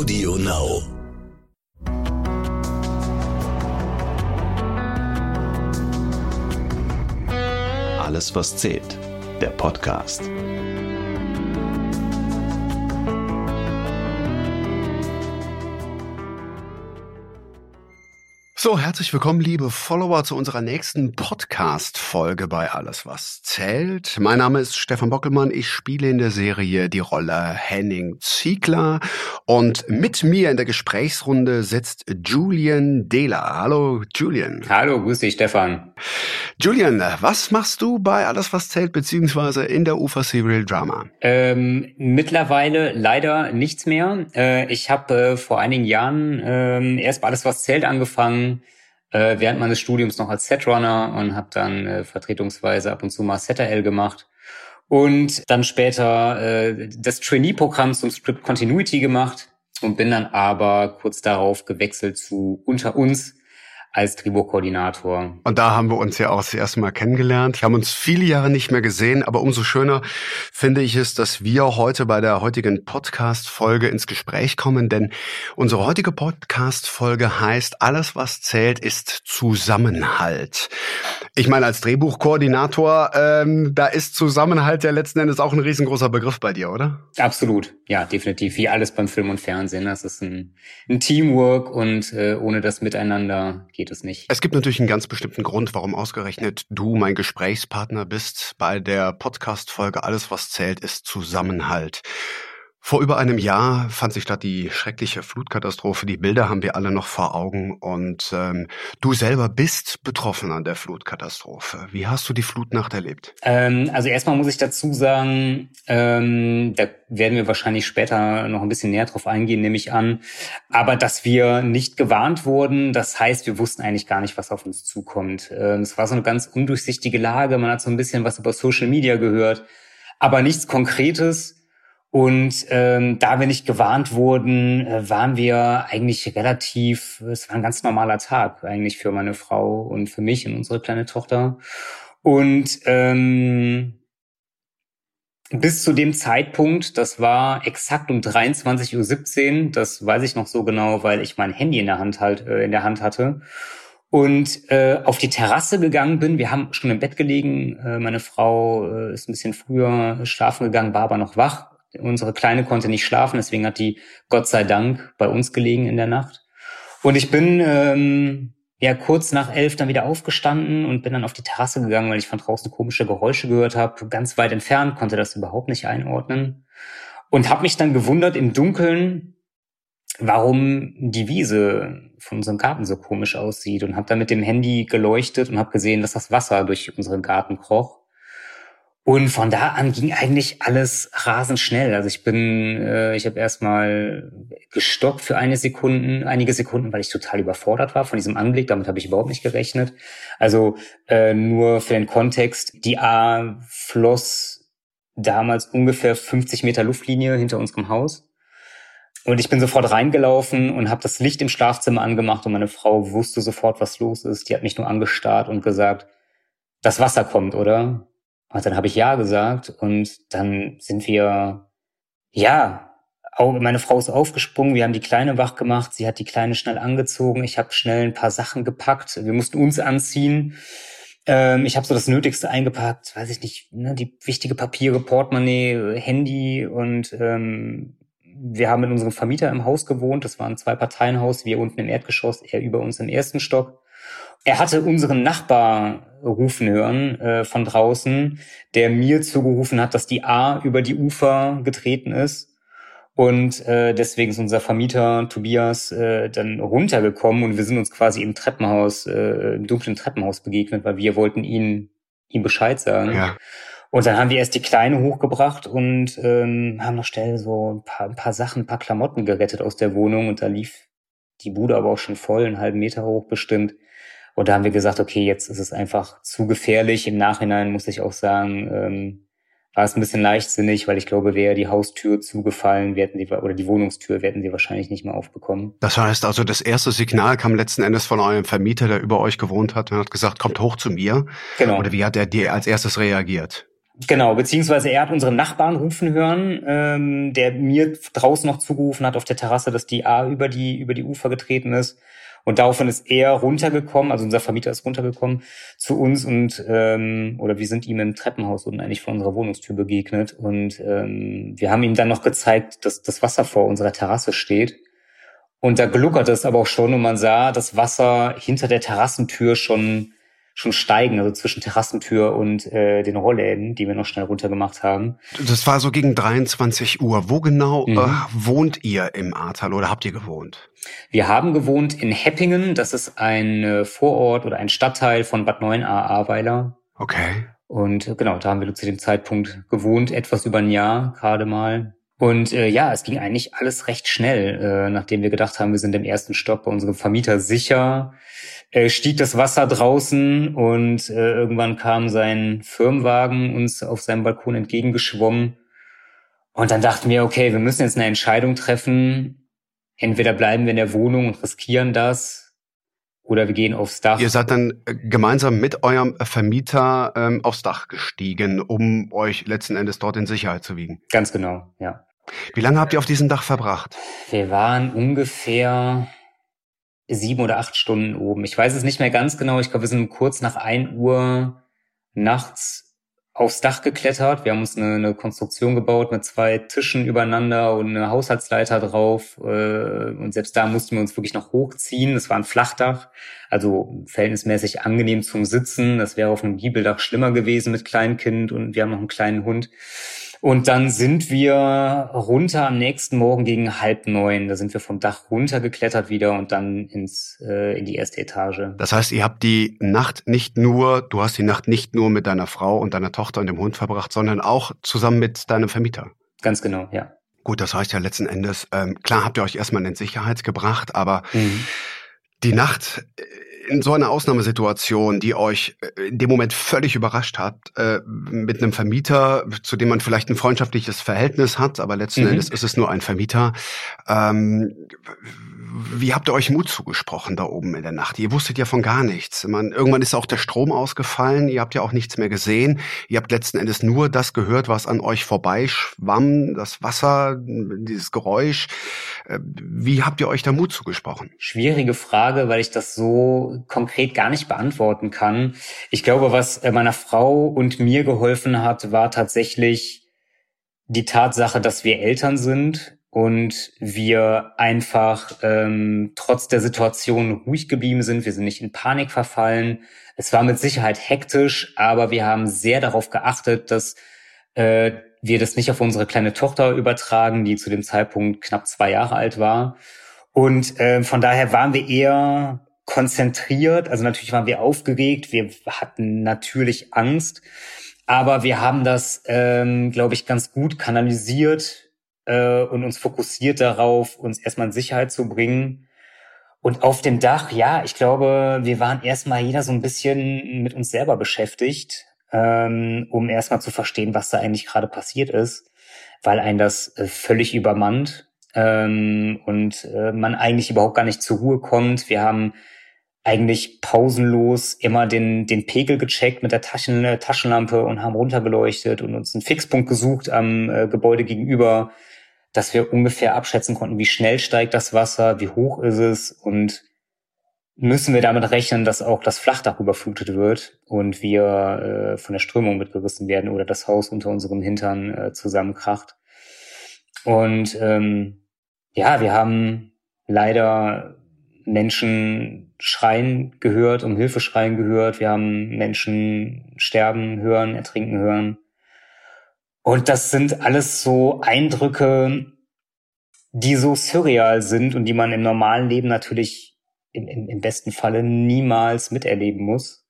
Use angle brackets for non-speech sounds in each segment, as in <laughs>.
Audio Now. Alles, was zählt. Der Podcast. So, herzlich willkommen, liebe Follower, zu unserer nächsten Podcast-Folge bei Alles, was zählt. Mein Name ist Stefan Bockelmann. Ich spiele in der Serie die Rolle Henning Ziegler. Und mit mir in der Gesprächsrunde sitzt Julian Dehler. Hallo, Julian. Hallo, grüß dich, Stefan. Julian, was machst du bei Alles, was zählt, beziehungsweise in der UFA Serial Drama? Ähm, mittlerweile leider nichts mehr. Äh, ich habe äh, vor einigen Jahren äh, erst bei Alles, was zählt angefangen, äh, während meines Studiums noch als Setrunner und habe dann äh, vertretungsweise ab und zu mal ZRL gemacht. Und dann später äh, das Trainee-Programm zum Script Continuity gemacht und bin dann aber kurz darauf gewechselt zu Unter uns als Drehbuchkoordinator. Und da haben wir uns ja auch das erste Mal kennengelernt. Wir haben uns viele Jahre nicht mehr gesehen, aber umso schöner finde ich es, dass wir heute bei der heutigen Podcast-Folge ins Gespräch kommen, denn unsere heutige Podcast-Folge heißt Alles, was zählt, ist Zusammenhalt. Ich meine, als Drehbuchkoordinator, ähm, da ist Zusammenhalt ja letzten Endes auch ein riesengroßer Begriff bei dir, oder? Absolut, ja, definitiv. Wie alles beim Film und Fernsehen. Das ist ein, ein Teamwork und äh, ohne das Miteinander geht es nicht. Es gibt natürlich einen ganz bestimmten Grund, warum ausgerechnet du mein Gesprächspartner bist. Bei der Podcast-Folge Alles, was zählt, ist Zusammenhalt. Vor über einem Jahr fand sich statt die schreckliche Flutkatastrophe. Die Bilder haben wir alle noch vor Augen. Und ähm, du selber bist betroffen an der Flutkatastrophe. Wie hast du die Flutnacht erlebt? Ähm, also erstmal muss ich dazu sagen, ähm, da werden wir wahrscheinlich später noch ein bisschen näher drauf eingehen, nehme ich an. Aber dass wir nicht gewarnt wurden, das heißt, wir wussten eigentlich gar nicht, was auf uns zukommt. Ähm, es war so eine ganz undurchsichtige Lage. Man hat so ein bisschen was über Social Media gehört, aber nichts Konkretes. Und ähm, da wir nicht gewarnt wurden, äh, waren wir eigentlich relativ, es war ein ganz normaler Tag eigentlich für meine Frau und für mich und unsere kleine Tochter. Und ähm, bis zu dem Zeitpunkt, das war exakt um 23.17 Uhr, das weiß ich noch so genau, weil ich mein Handy in der Hand halt, äh, in der Hand hatte und äh, auf die Terrasse gegangen bin. Wir haben schon im Bett gelegen. Äh, meine Frau äh, ist ein bisschen früher schlafen gegangen, war aber noch wach Unsere Kleine konnte nicht schlafen, deswegen hat die Gott sei Dank bei uns gelegen in der Nacht. Und ich bin ähm, ja kurz nach elf dann wieder aufgestanden und bin dann auf die Terrasse gegangen, weil ich von draußen komische Geräusche gehört habe, ganz weit entfernt, konnte das überhaupt nicht einordnen. Und habe mich dann gewundert im Dunkeln, warum die Wiese von unserem Garten so komisch aussieht. Und habe dann mit dem Handy geleuchtet und habe gesehen, dass das Wasser durch unseren Garten kroch und von da an ging eigentlich alles rasend schnell. Also ich bin, äh, ich habe erstmal gestoppt für eine Sekunde, einige Sekunden, weil ich total überfordert war von diesem Anblick. Damit habe ich überhaupt nicht gerechnet. Also äh, nur für den Kontext: Die A floss damals ungefähr 50 Meter Luftlinie hinter unserem Haus. Und ich bin sofort reingelaufen und habe das Licht im Schlafzimmer angemacht und meine Frau wusste sofort, was los ist. Die hat mich nur angestarrt und gesagt, das Wasser kommt, oder? Und dann habe ich ja gesagt und dann sind wir, ja, meine Frau ist aufgesprungen, wir haben die Kleine wach gemacht, sie hat die Kleine schnell angezogen, ich habe schnell ein paar Sachen gepackt, wir mussten uns anziehen. Ähm, ich habe so das Nötigste eingepackt, weiß ich nicht, ne, die wichtige Papiere, Portemonnaie, Handy und ähm, wir haben mit unserem Vermieter im Haus gewohnt, das war ein Zwei-Parteien-Haus, wir unten im Erdgeschoss, er über uns im ersten Stock. Er hatte unseren Nachbar rufen hören äh, von draußen, der mir zugerufen hat, dass die A über die Ufer getreten ist. Und äh, deswegen ist unser Vermieter Tobias äh, dann runtergekommen und wir sind uns quasi im Treppenhaus, äh, im dunklen Treppenhaus begegnet, weil wir wollten ihn ihm Bescheid sagen. Ja. Und dann haben wir erst die Kleine hochgebracht und ähm, haben noch schnell so ein paar, ein paar Sachen, ein paar Klamotten gerettet aus der Wohnung und da lief die Bude aber auch schon voll, einen halben Meter hoch bestimmt. Und da haben wir gesagt, okay, jetzt ist es einfach zu gefährlich. Im Nachhinein muss ich auch sagen, ähm, war es ein bisschen leichtsinnig, weil ich glaube, wäre die Haustür zugefallen, wir hätten die, oder die Wohnungstür, wir hätten sie wahrscheinlich nicht mehr aufbekommen. Das heißt also, das erste Signal kam letzten Endes von eurem Vermieter, der über euch gewohnt hat und hat gesagt, kommt hoch zu mir. Genau. Oder wie hat er dir als erstes reagiert? Genau, beziehungsweise er hat unseren Nachbarn rufen hören, ähm, der mir draußen noch zugerufen hat auf der Terrasse, dass die A über die, über die Ufer getreten ist. Und daraufhin ist er runtergekommen, also unser Vermieter ist runtergekommen zu uns und ähm, oder wir sind ihm im Treppenhaus unten eigentlich vor unserer Wohnungstür begegnet und ähm, wir haben ihm dann noch gezeigt, dass das Wasser vor unserer Terrasse steht. Und da gluckert es aber auch schon und man sah das Wasser hinter der Terrassentür schon schon steigen, also zwischen Terrassentür und äh, den Rollläden, die wir noch schnell runtergemacht haben. Das war so gegen 23 Uhr. Wo genau mhm. äh, wohnt ihr im Ahrtal oder habt ihr gewohnt? Wir haben gewohnt in Heppingen. Das ist ein äh, Vorort oder ein Stadtteil von Bad 9a-Ahrweiler. Okay. Und äh, genau, da haben wir zu dem Zeitpunkt gewohnt, etwas über ein Jahr gerade mal. Und äh, ja, es ging eigentlich alles recht schnell, äh, nachdem wir gedacht haben, wir sind im ersten Stock bei unserem Vermieter sicher äh, stieg das Wasser draußen und äh, irgendwann kam sein Firmenwagen uns auf seinem Balkon entgegengeschwommen. Und dann dachten wir, okay, wir müssen jetzt eine Entscheidung treffen. Entweder bleiben wir in der Wohnung und riskieren das oder wir gehen aufs Dach. Ihr seid dann äh, gemeinsam mit eurem Vermieter ähm, aufs Dach gestiegen, um euch letzten Endes dort in Sicherheit zu wiegen. Ganz genau, ja. Wie lange habt ihr auf diesem Dach verbracht? Wir waren ungefähr sieben oder acht Stunden oben. Ich weiß es nicht mehr ganz genau. Ich glaube, wir sind kurz nach ein Uhr nachts aufs Dach geklettert. Wir haben uns eine, eine Konstruktion gebaut mit zwei Tischen übereinander und eine Haushaltsleiter drauf. Äh, und selbst da mussten wir uns wirklich noch hochziehen. Das war ein Flachdach, also verhältnismäßig angenehm zum Sitzen. Das wäre auf einem Giebeldach schlimmer gewesen mit Kleinkind und wir haben noch einen kleinen Hund. Und dann sind wir runter am nächsten Morgen gegen halb neun. Da sind wir vom Dach runtergeklettert wieder und dann ins, äh, in die erste Etage. Das heißt, ihr habt die Nacht nicht nur, du hast die Nacht nicht nur mit deiner Frau und deiner Tochter und dem Hund verbracht, sondern auch zusammen mit deinem Vermieter. Ganz genau, ja. Gut, das heißt ja letzten Endes, ähm, klar habt ihr euch erstmal in Sicherheit gebracht, aber mhm. die Nacht in so einer Ausnahmesituation, die euch äh, in dem Moment völlig überrascht hat, äh, mit einem Vermieter, zu dem man vielleicht ein freundschaftliches Verhältnis hat, aber letzten mhm. Endes ist es nur ein Vermieter. Ähm, wie habt ihr euch Mut zugesprochen da oben in der Nacht? Ihr wusstet ja von gar nichts. Man, irgendwann ist auch der Strom ausgefallen. Ihr habt ja auch nichts mehr gesehen. Ihr habt letzten Endes nur das gehört, was an euch vorbeischwamm, das Wasser, dieses Geräusch. Äh, wie habt ihr euch da Mut zugesprochen? Schwierige Frage, weil ich das so konkret gar nicht beantworten kann. Ich glaube, was äh, meiner Frau und mir geholfen hat, war tatsächlich die Tatsache, dass wir Eltern sind und wir einfach ähm, trotz der Situation ruhig geblieben sind. Wir sind nicht in Panik verfallen. Es war mit Sicherheit hektisch, aber wir haben sehr darauf geachtet, dass äh, wir das nicht auf unsere kleine Tochter übertragen, die zu dem Zeitpunkt knapp zwei Jahre alt war. Und äh, von daher waren wir eher konzentriert. Also natürlich waren wir aufgeregt. Wir hatten natürlich Angst. Aber wir haben das, ähm, glaube ich, ganz gut kanalisiert äh, und uns fokussiert darauf, uns erstmal in Sicherheit zu bringen. Und auf dem Dach, ja, ich glaube, wir waren erstmal jeder so ein bisschen mit uns selber beschäftigt, ähm, um erstmal zu verstehen, was da eigentlich gerade passiert ist, weil ein das äh, völlig übermannt ähm, und äh, man eigentlich überhaupt gar nicht zur Ruhe kommt. Wir haben eigentlich pausenlos immer den, den Pegel gecheckt mit der Taschen, äh, Taschenlampe und haben runtergeleuchtet und uns einen Fixpunkt gesucht am äh, Gebäude gegenüber, dass wir ungefähr abschätzen konnten, wie schnell steigt das Wasser, wie hoch ist es und müssen wir damit rechnen, dass auch das Flachdach überflutet wird und wir äh, von der Strömung mitgerissen werden oder das Haus unter unserem Hintern äh, zusammenkracht. Und ähm, ja, wir haben leider Menschen schreien gehört, um Hilfe schreien gehört. Wir haben Menschen sterben hören, ertrinken hören. Und das sind alles so Eindrücke, die so surreal sind und die man im normalen Leben natürlich im, im, im besten Falle niemals miterleben muss.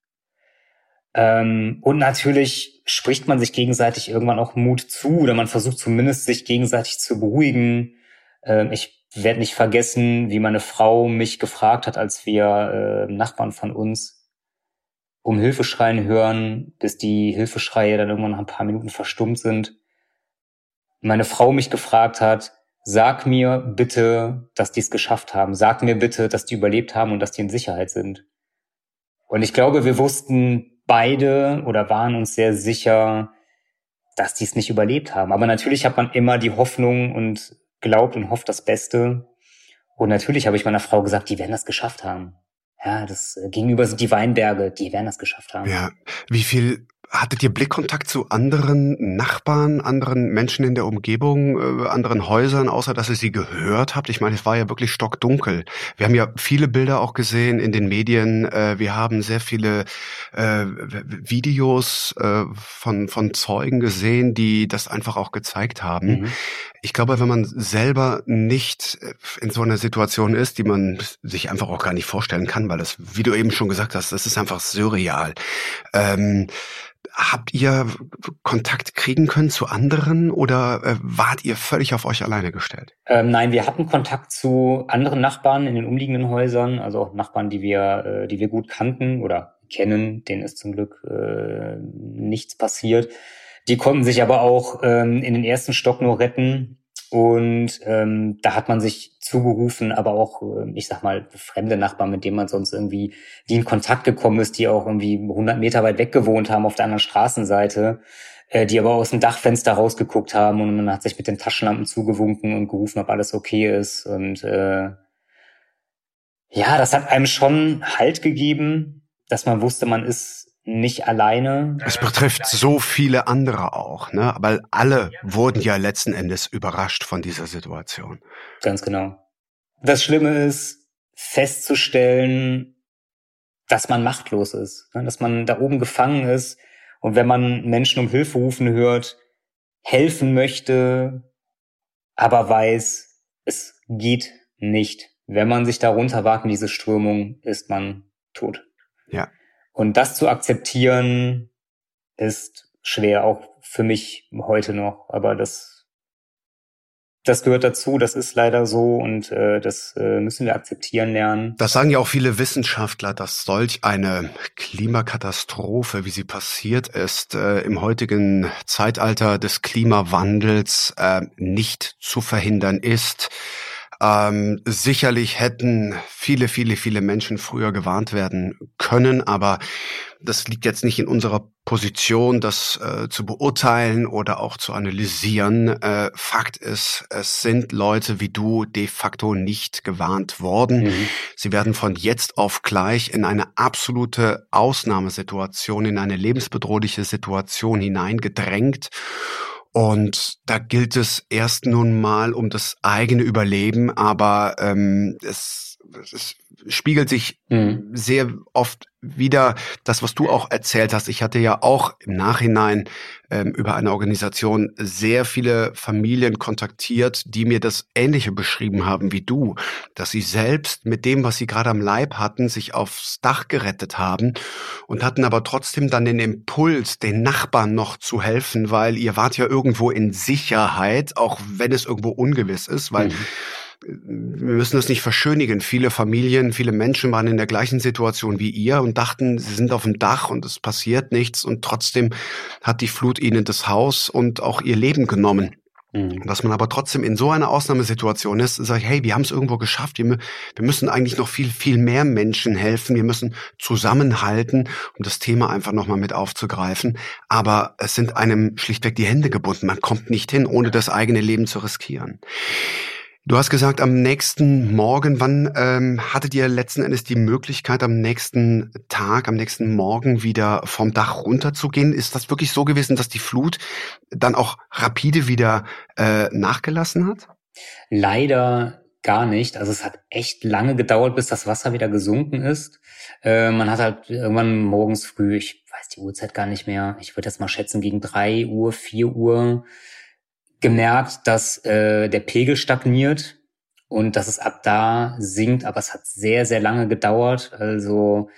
Ähm, und natürlich spricht man sich gegenseitig irgendwann auch Mut zu oder man versucht zumindest sich gegenseitig zu beruhigen. Ähm, ich werde nicht vergessen, wie meine Frau mich gefragt hat, als wir äh, Nachbarn von uns um Hilfeschreien hören, bis die Hilfeschreie dann irgendwann nach ein paar Minuten verstummt sind. Meine Frau mich gefragt hat, sag mir bitte, dass die es geschafft haben. Sag mir bitte, dass die überlebt haben und dass die in Sicherheit sind. Und ich glaube, wir wussten beide oder waren uns sehr sicher, dass die es nicht überlebt haben. Aber natürlich hat man immer die Hoffnung und glaubt und hofft das Beste. Und natürlich habe ich meiner Frau gesagt, die werden das geschafft haben. Ja, das äh, gegenüber sind die Weinberge, die werden das geschafft haben. Ja, wie viel Hattet ihr Blickkontakt zu anderen Nachbarn, anderen Menschen in der Umgebung, äh, anderen Häusern, außer dass ihr sie gehört habt? Ich meine, es war ja wirklich stockdunkel. Wir haben ja viele Bilder auch gesehen in den Medien. Äh, wir haben sehr viele äh, Videos äh, von, von Zeugen gesehen, die das einfach auch gezeigt haben. Mhm. Ich glaube, wenn man selber nicht äh, in so einer Situation ist, die man sich einfach auch gar nicht vorstellen kann, weil das, wie du eben schon gesagt hast, das ist einfach surreal. Ähm, Habt ihr Kontakt kriegen können zu anderen oder äh, wart ihr völlig auf euch alleine gestellt? Ähm, nein, wir hatten Kontakt zu anderen Nachbarn in den umliegenden Häusern, also auch Nachbarn, die wir, äh, die wir gut kannten oder kennen, denen ist zum Glück äh, nichts passiert. Die konnten sich aber auch ähm, in den ersten Stock nur retten und ähm, da hat man sich zugerufen, aber auch, äh, ich sag mal, fremde Nachbarn, mit denen man sonst irgendwie, die in Kontakt gekommen ist, die auch irgendwie 100 Meter weit weg gewohnt haben auf der anderen Straßenseite, äh, die aber aus dem Dachfenster rausgeguckt haben und man hat sich mit den Taschenlampen zugewunken und gerufen, ob alles okay ist. Und äh, ja, das hat einem schon Halt gegeben, dass man wusste, man ist nicht alleine. Es betrifft so viele andere auch, ne? Weil alle wurden ja letzten Endes überrascht von dieser Situation. Ganz genau. Das Schlimme ist, festzustellen, dass man machtlos ist, ne? dass man da oben gefangen ist und wenn man Menschen um Hilfe rufen hört, helfen möchte, aber weiß, es geht nicht. Wenn man sich darunter wagt in diese Strömung, ist man tot. Ja. Und das zu akzeptieren ist schwer, auch für mich heute noch. Aber das, das gehört dazu, das ist leider so und äh, das äh, müssen wir akzeptieren lernen. Das sagen ja auch viele Wissenschaftler, dass solch eine Klimakatastrophe, wie sie passiert ist, äh, im heutigen Zeitalter des Klimawandels äh, nicht zu verhindern ist. Ähm, sicherlich hätten viele, viele, viele Menschen früher gewarnt werden können, aber das liegt jetzt nicht in unserer Position, das äh, zu beurteilen oder auch zu analysieren. Äh, Fakt ist, es sind Leute wie du de facto nicht gewarnt worden. Mhm. Sie werden von jetzt auf gleich in eine absolute Ausnahmesituation, in eine lebensbedrohliche Situation hineingedrängt. Und da gilt es erst nun mal um das eigene Überleben, aber ähm, es, es spiegelt sich mhm. sehr oft wieder das, was du auch erzählt hast. Ich hatte ja auch im Nachhinein ähm, über eine Organisation sehr viele Familien kontaktiert, die mir das Ähnliche beschrieben haben wie du, dass sie selbst mit dem, was sie gerade am Leib hatten, sich aufs Dach gerettet haben und hatten aber trotzdem dann den Impuls, den Nachbarn noch zu helfen, weil ihr wart ja irgendwo in Sicherheit, auch wenn es irgendwo ungewiss ist, weil mhm wir müssen das nicht verschönigen. Viele Familien, viele Menschen waren in der gleichen Situation wie ihr und dachten, sie sind auf dem Dach und es passiert nichts und trotzdem hat die Flut ihnen das Haus und auch ihr Leben genommen. Mhm. Dass man aber trotzdem in so einer Ausnahmesituation ist, sage ich, hey, wir haben es irgendwo geschafft. Wir, wir, müssen eigentlich noch viel, viel mehr Menschen helfen. Wir müssen zusammenhalten, um das Thema einfach nochmal mit aufzugreifen. Aber es sind einem schlichtweg die Hände gebunden. Man kommt nicht hin, ohne das eigene Leben zu riskieren. Du hast gesagt, am nächsten Morgen, wann ähm, hattet ihr letzten Endes die Möglichkeit, am nächsten Tag, am nächsten Morgen wieder vom Dach runterzugehen? Ist das wirklich so gewesen, dass die Flut dann auch rapide wieder äh, nachgelassen hat? Leider gar nicht. Also es hat echt lange gedauert, bis das Wasser wieder gesunken ist. Äh, man hat halt irgendwann morgens früh, ich weiß die Uhrzeit gar nicht mehr, ich würde jetzt mal schätzen, gegen drei Uhr, vier Uhr gemerkt, dass äh, der Pegel stagniert und dass es ab da sinkt, aber es hat sehr, sehr lange gedauert. Also,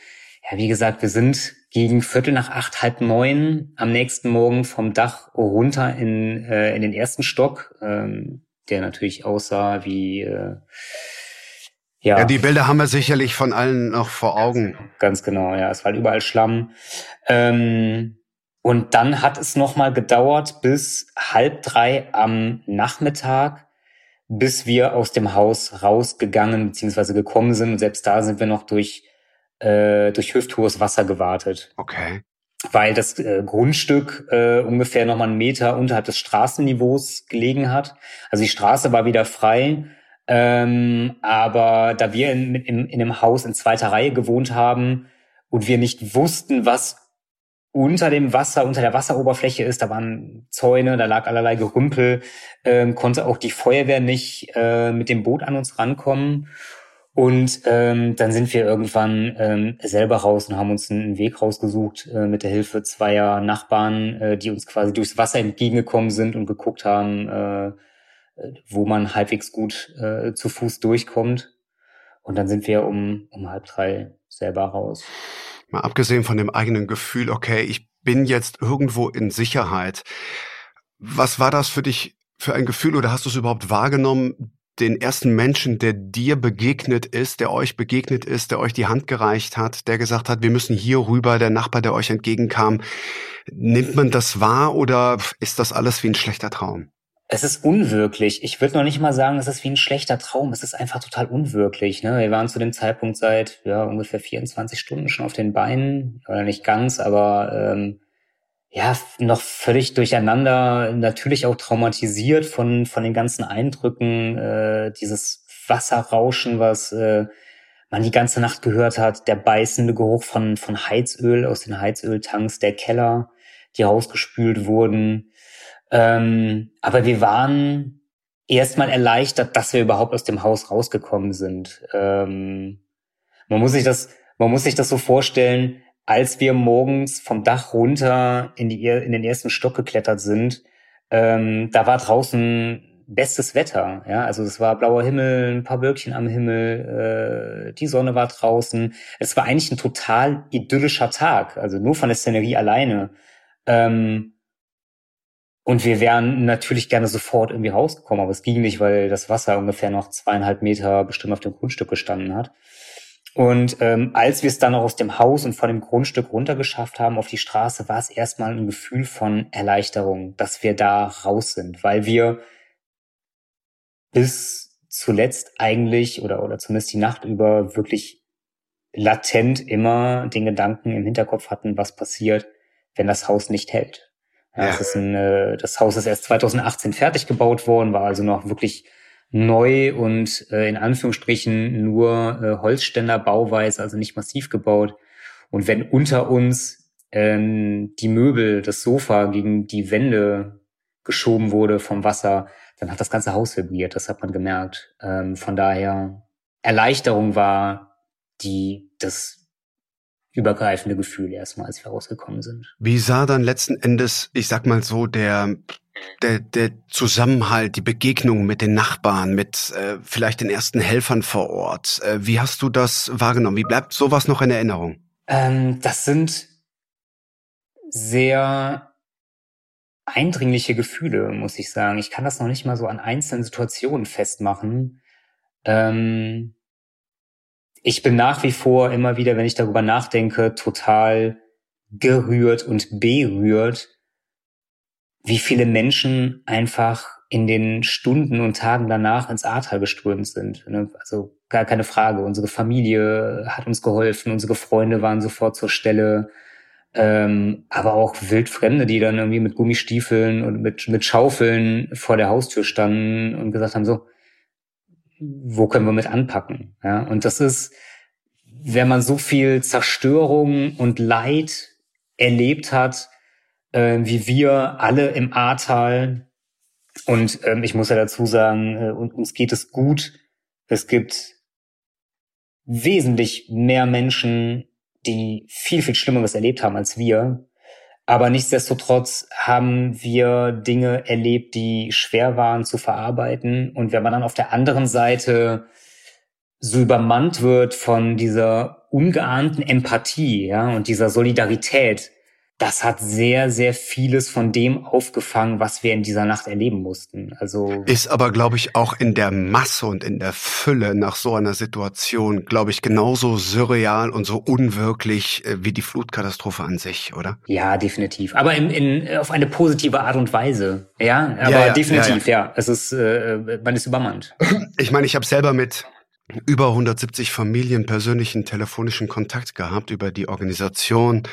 ja, wie gesagt, wir sind gegen Viertel nach acht, halb neun am nächsten Morgen vom Dach runter in, äh, in den ersten Stock, ähm, der natürlich aussah wie äh, ja. ja, die Bilder haben wir sicherlich von allen noch vor Augen. Ganz genau, ja. Es war überall Schlamm. Ähm, und dann hat es nochmal gedauert bis halb drei am Nachmittag, bis wir aus dem Haus rausgegangen bzw. gekommen sind. Und selbst da sind wir noch durch, äh, durch hüfthohes Wasser gewartet. Okay. weil das äh, Grundstück äh, ungefähr nochmal einen Meter unterhalb des Straßenniveaus gelegen hat. Also die Straße war wieder frei, ähm, aber da wir in, in, in einem Haus in zweiter Reihe gewohnt haben und wir nicht wussten, was unter dem Wasser, unter der Wasseroberfläche ist, da waren Zäune, da lag allerlei Gerümpel, ähm, konnte auch die Feuerwehr nicht äh, mit dem Boot an uns rankommen. Und ähm, dann sind wir irgendwann ähm, selber raus und haben uns einen Weg rausgesucht äh, mit der Hilfe zweier Nachbarn, äh, die uns quasi durchs Wasser entgegengekommen sind und geguckt haben, äh, wo man halbwegs gut äh, zu Fuß durchkommt. Und dann sind wir um, um halb drei selber raus. Mal abgesehen von dem eigenen Gefühl, okay, ich bin jetzt irgendwo in Sicherheit. Was war das für dich für ein Gefühl oder hast du es überhaupt wahrgenommen, den ersten Menschen, der dir begegnet ist, der euch begegnet ist, der euch die Hand gereicht hat, der gesagt hat, wir müssen hier rüber, der Nachbar, der euch entgegenkam. Nimmt man das wahr oder ist das alles wie ein schlechter Traum? Es ist unwirklich. Ich würde noch nicht mal sagen, es ist wie ein schlechter Traum. Es ist einfach total unwirklich. Ne? Wir waren zu dem Zeitpunkt seit ja, ungefähr 24 Stunden schon auf den Beinen. Oder nicht ganz, aber ähm, ja, noch völlig durcheinander, natürlich auch traumatisiert von, von den ganzen Eindrücken, äh, dieses Wasserrauschen, was äh, man die ganze Nacht gehört hat, der beißende Geruch von, von Heizöl aus den Heizöltanks, der Keller, die rausgespült wurden. Ähm, aber wir waren erstmal erleichtert, dass wir überhaupt aus dem Haus rausgekommen sind. Ähm, man muss sich das, man muss sich das so vorstellen, als wir morgens vom Dach runter in, die, in den ersten Stock geklettert sind, ähm, da war draußen bestes Wetter. Ja, also es war blauer Himmel, ein paar Wölkchen am Himmel, äh, die Sonne war draußen. Es war eigentlich ein total idyllischer Tag, also nur von der Szenerie alleine. Ähm, und wir wären natürlich gerne sofort irgendwie rausgekommen, aber es ging nicht, weil das Wasser ungefähr noch zweieinhalb Meter bestimmt auf dem Grundstück gestanden hat. Und ähm, als wir es dann auch aus dem Haus und von dem Grundstück runtergeschafft haben auf die Straße, war es erstmal ein Gefühl von Erleichterung, dass wir da raus sind, weil wir bis zuletzt eigentlich oder, oder zumindest die Nacht über wirklich latent immer den Gedanken im Hinterkopf hatten, was passiert, wenn das Haus nicht hält. Ja, ja. Das, ein, äh, das Haus ist erst 2018 fertig gebaut worden, war also noch wirklich neu und äh, in Anführungsstrichen nur äh, Holzständerbauweise, also nicht massiv gebaut. Und wenn unter uns ähm, die Möbel, das Sofa gegen die Wände geschoben wurde vom Wasser, dann hat das ganze Haus vibriert, das hat man gemerkt. Ähm, von daher Erleichterung war die das übergreifende Gefühl erstmal, als wir rausgekommen sind. Wie sah dann letzten Endes, ich sag mal so, der der, der Zusammenhalt, die Begegnung mit den Nachbarn, mit äh, vielleicht den ersten Helfern vor Ort. Äh, wie hast du das wahrgenommen? Wie bleibt sowas noch in Erinnerung? Ähm, das sind sehr eindringliche Gefühle, muss ich sagen. Ich kann das noch nicht mal so an einzelnen Situationen festmachen. Ähm, ich bin nach wie vor immer wieder, wenn ich darüber nachdenke, total gerührt und berührt wie viele Menschen einfach in den Stunden und Tagen danach ins Ahrtal geströmt sind. Ne? Also gar keine Frage. Unsere Familie hat uns geholfen, unsere Freunde waren sofort zur Stelle. Ähm, aber auch Wildfremde, die dann irgendwie mit Gummistiefeln und mit, mit Schaufeln vor der Haustür standen und gesagt haben, so, wo können wir mit anpacken? Ja, und das ist, wenn man so viel Zerstörung und Leid erlebt hat, äh, wie wir alle im Ahrtal. Und ähm, ich muss ja dazu sagen, äh, uns geht es gut. Es gibt wesentlich mehr Menschen, die viel, viel Schlimmeres erlebt haben als wir. Aber nichtsdestotrotz haben wir Dinge erlebt, die schwer waren zu verarbeiten. Und wenn man dann auf der anderen Seite so übermannt wird von dieser ungeahnten Empathie, ja, und dieser Solidarität, das hat sehr, sehr vieles von dem aufgefangen, was wir in dieser Nacht erleben mussten. Also ist aber, glaube ich, auch in der Masse und in der Fülle nach so einer Situation, glaube ich, genauso surreal und so unwirklich äh, wie die Flutkatastrophe an sich, oder? Ja, definitiv. Aber in, in, auf eine positive Art und Weise. Ja, aber ja, ja, definitiv, ja, ja. Es ist, äh, man ist übermannt. Ich meine, ich habe selber mit über 170 Familien persönlichen telefonischen Kontakt gehabt über die Organisation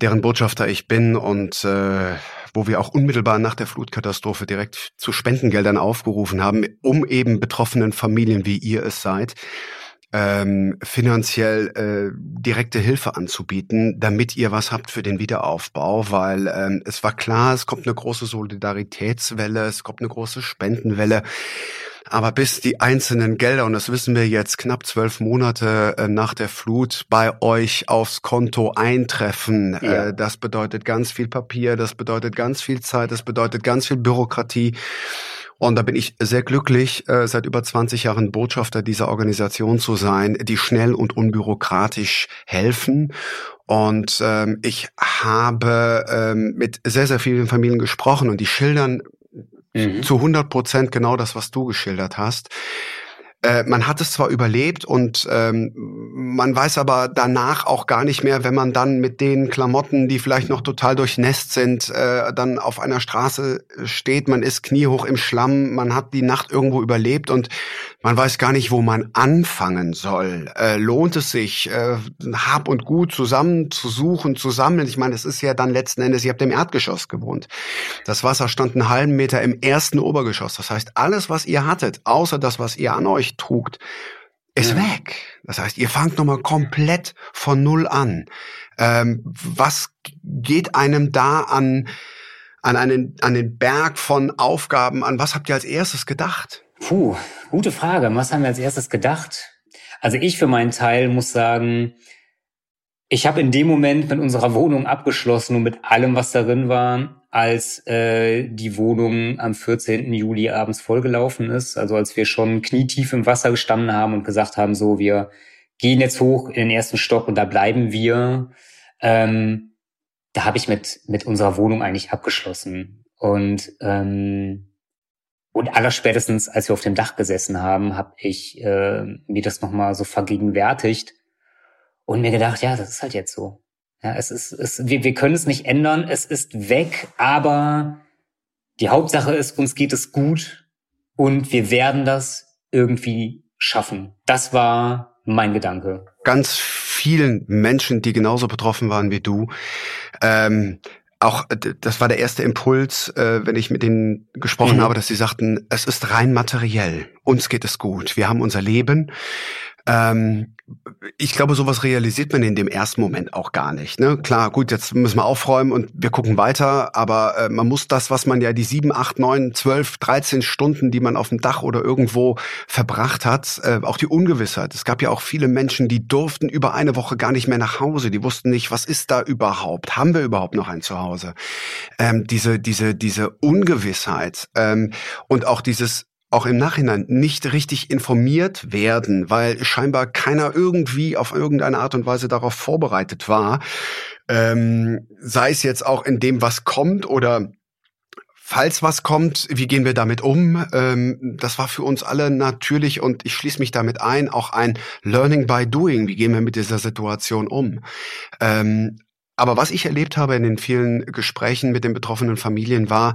deren Botschafter ich bin und äh, wo wir auch unmittelbar nach der Flutkatastrophe direkt zu Spendengeldern aufgerufen haben, um eben betroffenen Familien, wie ihr es seid, ähm, finanziell äh, direkte Hilfe anzubieten, damit ihr was habt für den Wiederaufbau, weil ähm, es war klar, es kommt eine große Solidaritätswelle, es kommt eine große Spendenwelle. Aber bis die einzelnen Gelder, und das wissen wir jetzt knapp zwölf Monate äh, nach der Flut, bei euch aufs Konto eintreffen, äh, ja. das bedeutet ganz viel Papier, das bedeutet ganz viel Zeit, das bedeutet ganz viel Bürokratie. Und da bin ich sehr glücklich, äh, seit über 20 Jahren Botschafter dieser Organisation zu sein, die schnell und unbürokratisch helfen. Und ähm, ich habe ähm, mit sehr, sehr vielen Familien gesprochen und die schildern mhm. zu 100 Prozent genau das, was du geschildert hast. Äh, man hat es zwar überlebt und ähm, man weiß aber danach auch gar nicht mehr, wenn man dann mit den Klamotten, die vielleicht noch total durchnässt sind, äh, dann auf einer Straße steht, man ist kniehoch im Schlamm, man hat die Nacht irgendwo überlebt und man weiß gar nicht, wo man anfangen soll. Äh, lohnt es sich, äh, Hab und Gut zusammen zu suchen, zu sammeln? Ich meine, es ist ja dann letzten Endes, ihr habt im Erdgeschoss gewohnt. Das Wasser stand einen halben Meter im ersten Obergeschoss. Das heißt, alles, was ihr hattet, außer das, was ihr an euch trugt, ist ja. weg. Das heißt, ihr fangt nochmal komplett von Null an. Ähm, was geht einem da an, an, einen, an den Berg von Aufgaben an? Was habt ihr als erstes gedacht? Puh, gute Frage. Was haben wir als erstes gedacht? Also ich für meinen Teil muss sagen, ich habe in dem Moment mit unserer Wohnung abgeschlossen und mit allem, was darin war, als äh, die Wohnung am 14. Juli abends vollgelaufen ist. Also als wir schon knietief im Wasser gestanden haben und gesagt haben, so, wir gehen jetzt hoch in den ersten Stock und da bleiben wir. Ähm, da habe ich mit, mit unserer Wohnung eigentlich abgeschlossen. Und ähm, und allerspätestens, als wir auf dem Dach gesessen haben, habe ich äh, mir das nochmal so vergegenwärtigt und mir gedacht, ja, das ist halt jetzt so. Ja, es ist, es, wir, wir können es nicht ändern, es ist weg, aber die Hauptsache ist, uns geht es gut und wir werden das irgendwie schaffen. Das war mein Gedanke. Ganz vielen Menschen, die genauso betroffen waren wie du, ähm, auch äh, das war der erste Impuls, äh, wenn ich mit denen gesprochen mhm. habe, dass sie sagten, es ist rein materiell. Uns geht es gut. Wir haben unser Leben. Ähm, ich glaube, sowas realisiert man in dem ersten Moment auch gar nicht. Ne? Klar, gut, jetzt müssen wir aufräumen und wir gucken weiter, aber äh, man muss das, was man ja die sieben, acht, neun, zwölf, dreizehn Stunden, die man auf dem Dach oder irgendwo verbracht hat, äh, auch die Ungewissheit. Es gab ja auch viele Menschen, die durften über eine Woche gar nicht mehr nach Hause. Die wussten nicht, was ist da überhaupt? Haben wir überhaupt noch ein Zuhause? Ähm, diese, diese, diese Ungewissheit ähm, und auch dieses auch im Nachhinein nicht richtig informiert werden, weil scheinbar keiner irgendwie auf irgendeine Art und Weise darauf vorbereitet war. Ähm, sei es jetzt auch in dem, was kommt oder falls was kommt, wie gehen wir damit um? Ähm, das war für uns alle natürlich und ich schließe mich damit ein, auch ein Learning by Doing. Wie gehen wir mit dieser Situation um? Ähm, aber was ich erlebt habe in den vielen Gesprächen mit den betroffenen Familien war,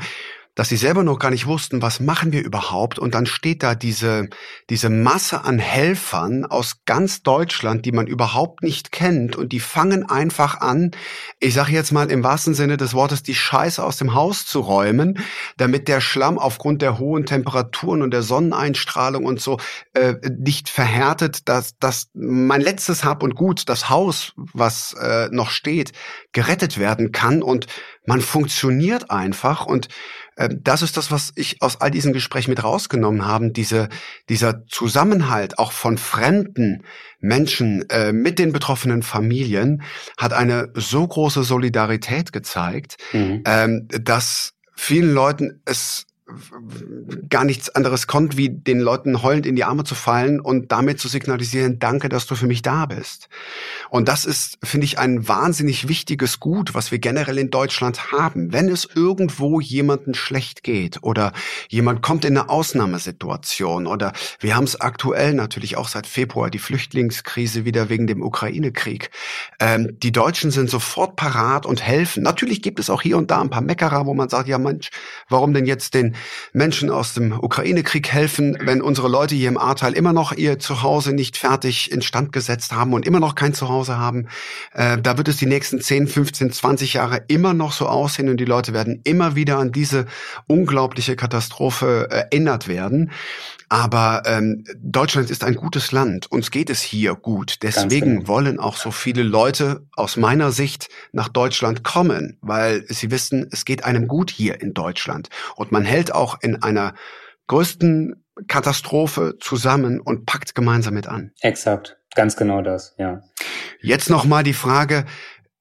dass sie selber noch gar nicht wussten, was machen wir überhaupt. Und dann steht da diese, diese Masse an Helfern aus ganz Deutschland, die man überhaupt nicht kennt. Und die fangen einfach an, ich sage jetzt mal im wahrsten Sinne des Wortes, die Scheiße aus dem Haus zu räumen, damit der Schlamm aufgrund der hohen Temperaturen und der Sonneneinstrahlung und so äh, nicht verhärtet, dass, dass mein letztes Hab und Gut, das Haus, was äh, noch steht, gerettet werden kann. Und man funktioniert einfach und das ist das, was ich aus all diesen Gesprächen mit rausgenommen habe. Diese, dieser Zusammenhalt auch von fremden Menschen äh, mit den betroffenen Familien hat eine so große Solidarität gezeigt, mhm. ähm, dass vielen Leuten es gar nichts anderes kommt, wie den Leuten heulend in die Arme zu fallen und damit zu signalisieren, danke, dass du für mich da bist. Und das ist, finde ich, ein wahnsinnig wichtiges Gut, was wir generell in Deutschland haben. Wenn es irgendwo jemanden schlecht geht oder jemand kommt in eine Ausnahmesituation oder wir haben es aktuell natürlich auch seit Februar, die Flüchtlingskrise wieder wegen dem Ukraine-Krieg. Ähm, die Deutschen sind sofort parat und helfen. Natürlich gibt es auch hier und da ein paar Meckerer, wo man sagt, ja Mensch, warum denn jetzt den Menschen aus dem Ukraine-Krieg helfen, wenn unsere Leute hier im Ahrtal immer noch ihr Zuhause nicht fertig instand gesetzt haben und immer noch kein Zuhause haben. Äh, da wird es die nächsten 10, 15, 20 Jahre immer noch so aussehen und die Leute werden immer wieder an diese unglaubliche Katastrophe äh, erinnert werden. Aber ähm, Deutschland ist ein gutes Land. Uns geht es hier gut. Deswegen genau. wollen auch so viele Leute aus meiner Sicht nach Deutschland kommen, weil sie wissen, es geht einem gut hier in Deutschland. Und man hält auch in einer größten Katastrophe zusammen und packt gemeinsam mit an. Exakt, ganz genau das, ja. Jetzt noch mal die Frage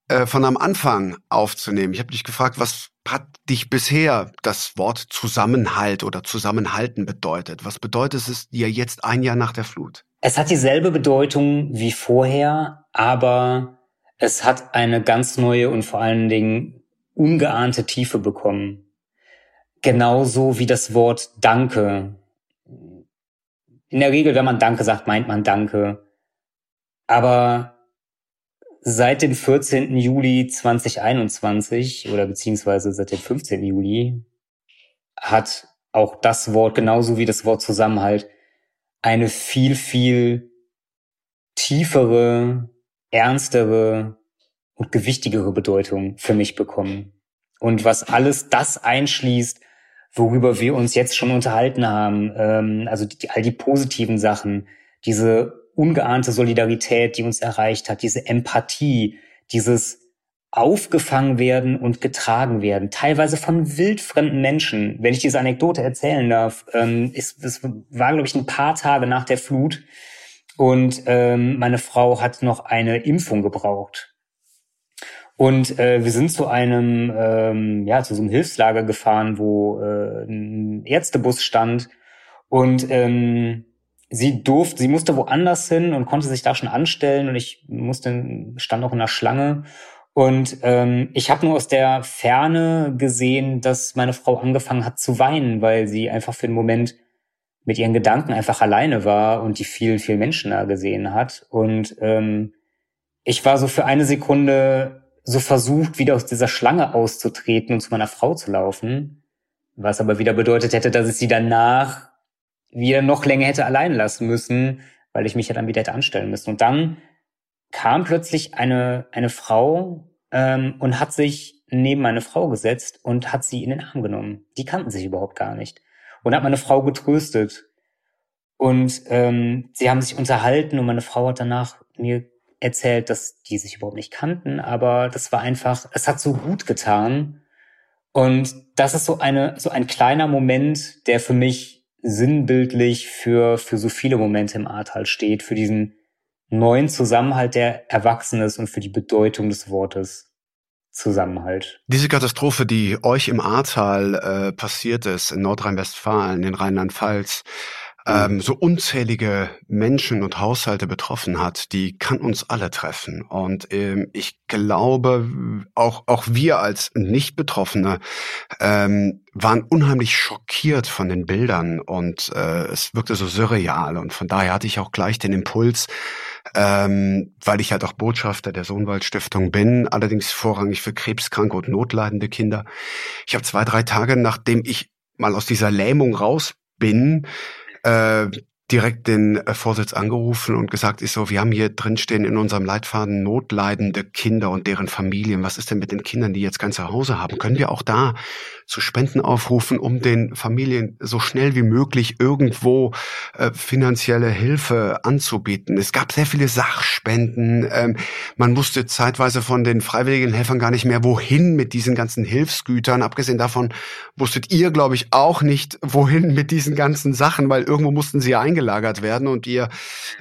äh, von am Anfang aufzunehmen. Ich habe dich gefragt, was hat dich bisher das Wort Zusammenhalt oder Zusammenhalten bedeutet? Was bedeutet es dir jetzt ein Jahr nach der Flut? Es hat dieselbe Bedeutung wie vorher, aber es hat eine ganz neue und vor allen Dingen ungeahnte Tiefe bekommen. Genauso wie das Wort Danke. In der Regel, wenn man Danke sagt, meint man Danke. Aber seit dem 14. Juli 2021 oder beziehungsweise seit dem 15. Juli hat auch das Wort genauso wie das Wort Zusammenhalt eine viel, viel tiefere, ernstere und gewichtigere Bedeutung für mich bekommen. Und was alles das einschließt, worüber wir uns jetzt schon unterhalten haben, ähm, also die, all die positiven Sachen, diese ungeahnte Solidarität, die uns erreicht hat, diese Empathie, dieses aufgefangen werden und getragen werden, teilweise von wildfremden Menschen. Wenn ich diese Anekdote erzählen darf, ähm, ist, es war, glaube ich, ein paar Tage nach der Flut und ähm, meine Frau hat noch eine Impfung gebraucht. Und äh, wir sind zu einem, ähm, ja, zu so einem Hilfslager gefahren, wo äh, ein Ärztebus stand und ähm, sie durfte, sie musste woanders hin und konnte sich da schon anstellen und ich musste, stand noch in der Schlange. Und ähm, ich habe nur aus der Ferne gesehen, dass meine Frau angefangen hat zu weinen, weil sie einfach für den Moment mit ihren Gedanken einfach alleine war und die vielen, vielen Menschen da gesehen hat. Und ähm, ich war so für eine Sekunde so versucht, wieder aus dieser Schlange auszutreten und zu meiner Frau zu laufen, was aber wieder bedeutet hätte, dass ich sie danach wieder noch länger hätte allein lassen müssen, weil ich mich ja dann wieder hätte anstellen müssen. Und dann kam plötzlich eine, eine Frau ähm, und hat sich neben meine Frau gesetzt und hat sie in den Arm genommen. Die kannten sich überhaupt gar nicht. Und hat meine Frau getröstet. Und ähm, sie haben sich unterhalten und meine Frau hat danach mir erzählt, dass die sich überhaupt nicht kannten, aber das war einfach, es hat so gut getan. Und das ist so eine, so ein kleiner Moment, der für mich sinnbildlich für, für so viele Momente im Ahrtal steht, für diesen neuen Zusammenhalt, der erwachsen ist und für die Bedeutung des Wortes Zusammenhalt. Diese Katastrophe, die euch im Ahrtal äh, passiert ist, in Nordrhein-Westfalen, in Rheinland-Pfalz, ähm, so unzählige Menschen und Haushalte betroffen hat, die kann uns alle treffen. Und ähm, ich glaube, auch, auch wir als Nicht-Betroffene ähm, waren unheimlich schockiert von den Bildern und äh, es wirkte so surreal. Und von daher hatte ich auch gleich den Impuls, ähm, weil ich halt auch Botschafter der Sohnwald Stiftung bin, allerdings vorrangig für krebskranke und notleidende Kinder. Ich habe zwei, drei Tage, nachdem ich mal aus dieser Lähmung raus bin, äh, direkt den äh, Vorsitz angerufen und gesagt, ist so, wir haben hier drinstehen in unserem Leitfaden notleidende Kinder und deren Familien. Was ist denn mit den Kindern, die jetzt kein Zuhause haben? Können wir auch da zu Spenden aufrufen, um den Familien so schnell wie möglich irgendwo äh, finanzielle Hilfe anzubieten? Es gab sehr viele Sachspenden. Ähm, man wusste zeitweise von den freiwilligen Helfern gar nicht mehr, wohin mit diesen ganzen Hilfsgütern. Abgesehen davon wusstet ihr, glaube ich, auch nicht, wohin mit diesen ganzen Sachen, weil irgendwo mussten sie ja eingelagert werden und ihr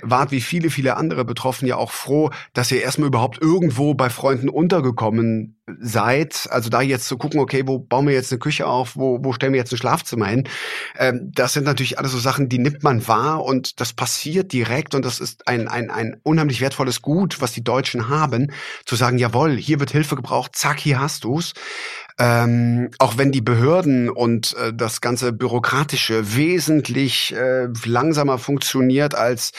wart wie viele, viele andere Betroffen ja auch froh, dass ihr erstmal überhaupt irgendwo bei Freunden untergekommen seid, also da jetzt zu gucken, okay, wo bauen wir jetzt eine Küche auf, wo, wo stellen wir jetzt ein Schlafzimmer hin, ähm, das sind natürlich alles so Sachen, die nimmt man wahr und das passiert direkt und das ist ein, ein, ein unheimlich wertvolles Gut, was die Deutschen haben, zu sagen, jawohl, hier wird Hilfe gebraucht, zack, hier hast du's. Ähm, auch wenn die Behörden und äh, das ganze Bürokratische wesentlich äh, langsamer funktioniert als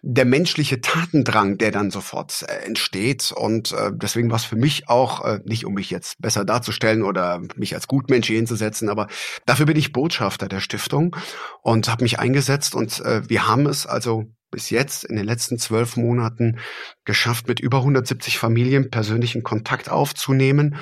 der menschliche Tatendrang, der dann sofort äh, entsteht. Und äh, deswegen war es für mich auch, äh, nicht um mich jetzt besser darzustellen oder mich als Gutmensch hier hinzusetzen, aber dafür bin ich Botschafter der Stiftung und habe mich eingesetzt und äh, wir haben es also bis jetzt in den letzten zwölf Monaten geschafft, mit über 170 Familien persönlichen Kontakt aufzunehmen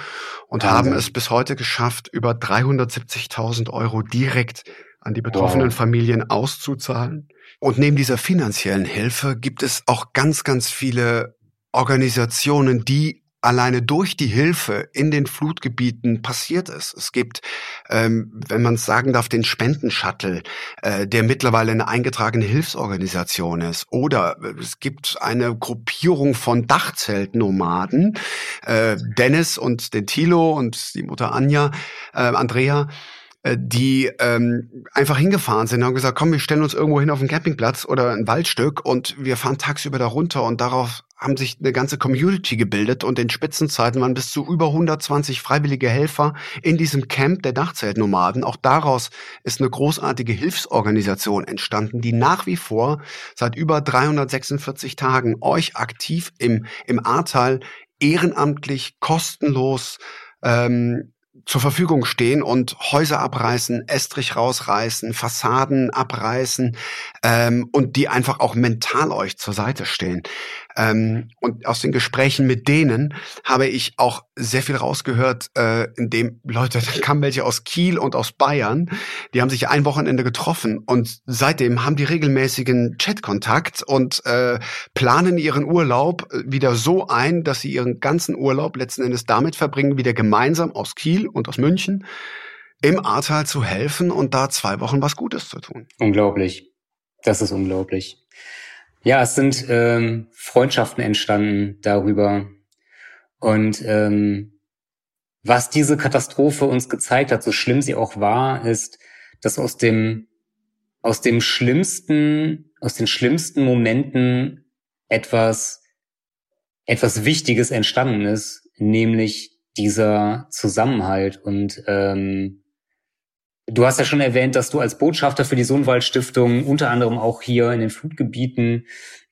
und Wahnsinn. haben es bis heute geschafft, über 370.000 Euro direkt an die betroffenen wow. Familien auszuzahlen. Und neben dieser finanziellen Hilfe gibt es auch ganz, ganz viele Organisationen, die alleine durch die Hilfe in den Flutgebieten passiert ist. Es gibt, ähm, wenn man es sagen darf, den Spendenshuttle, äh, der mittlerweile eine eingetragene Hilfsorganisation ist. Oder es gibt eine Gruppierung von Dachzeltnomaden, äh, Dennis und den Tilo und die Mutter Anja, äh, Andrea, äh, die ähm, einfach hingefahren sind und haben gesagt, komm, wir stellen uns irgendwo hin auf einen Campingplatz oder ein Waldstück und wir fahren tagsüber da runter und darauf haben sich eine ganze Community gebildet und in Spitzenzeiten waren bis zu über 120 freiwillige Helfer in diesem Camp der Dachzeltnomaden. Auch daraus ist eine großartige Hilfsorganisation entstanden, die nach wie vor seit über 346 Tagen euch aktiv im, im Ahrtal ehrenamtlich, kostenlos ähm, zur Verfügung stehen und Häuser abreißen, Estrich rausreißen, Fassaden abreißen ähm, und die einfach auch mental euch zur Seite stehen. Ähm, und aus den Gesprächen mit denen habe ich auch sehr viel rausgehört, äh, in dem Leute, <laughs> da kamen welche aus Kiel und aus Bayern, die haben sich ein Wochenende getroffen und seitdem haben die regelmäßigen Chatkontakt und äh, planen ihren Urlaub wieder so ein, dass sie ihren ganzen Urlaub letzten Endes damit verbringen, wieder gemeinsam aus Kiel und aus München im Ahrtal zu helfen und da zwei Wochen was Gutes zu tun. Unglaublich. Das ist unglaublich. Ja, es sind ähm, Freundschaften entstanden darüber. Und ähm, was diese Katastrophe uns gezeigt hat, so schlimm sie auch war, ist, dass aus dem aus dem schlimmsten, aus den schlimmsten Momenten etwas etwas Wichtiges entstanden ist, nämlich dieser Zusammenhalt und ähm, Du hast ja schon erwähnt, dass du als Botschafter für die Sohnwald Stiftung unter anderem auch hier in den Flutgebieten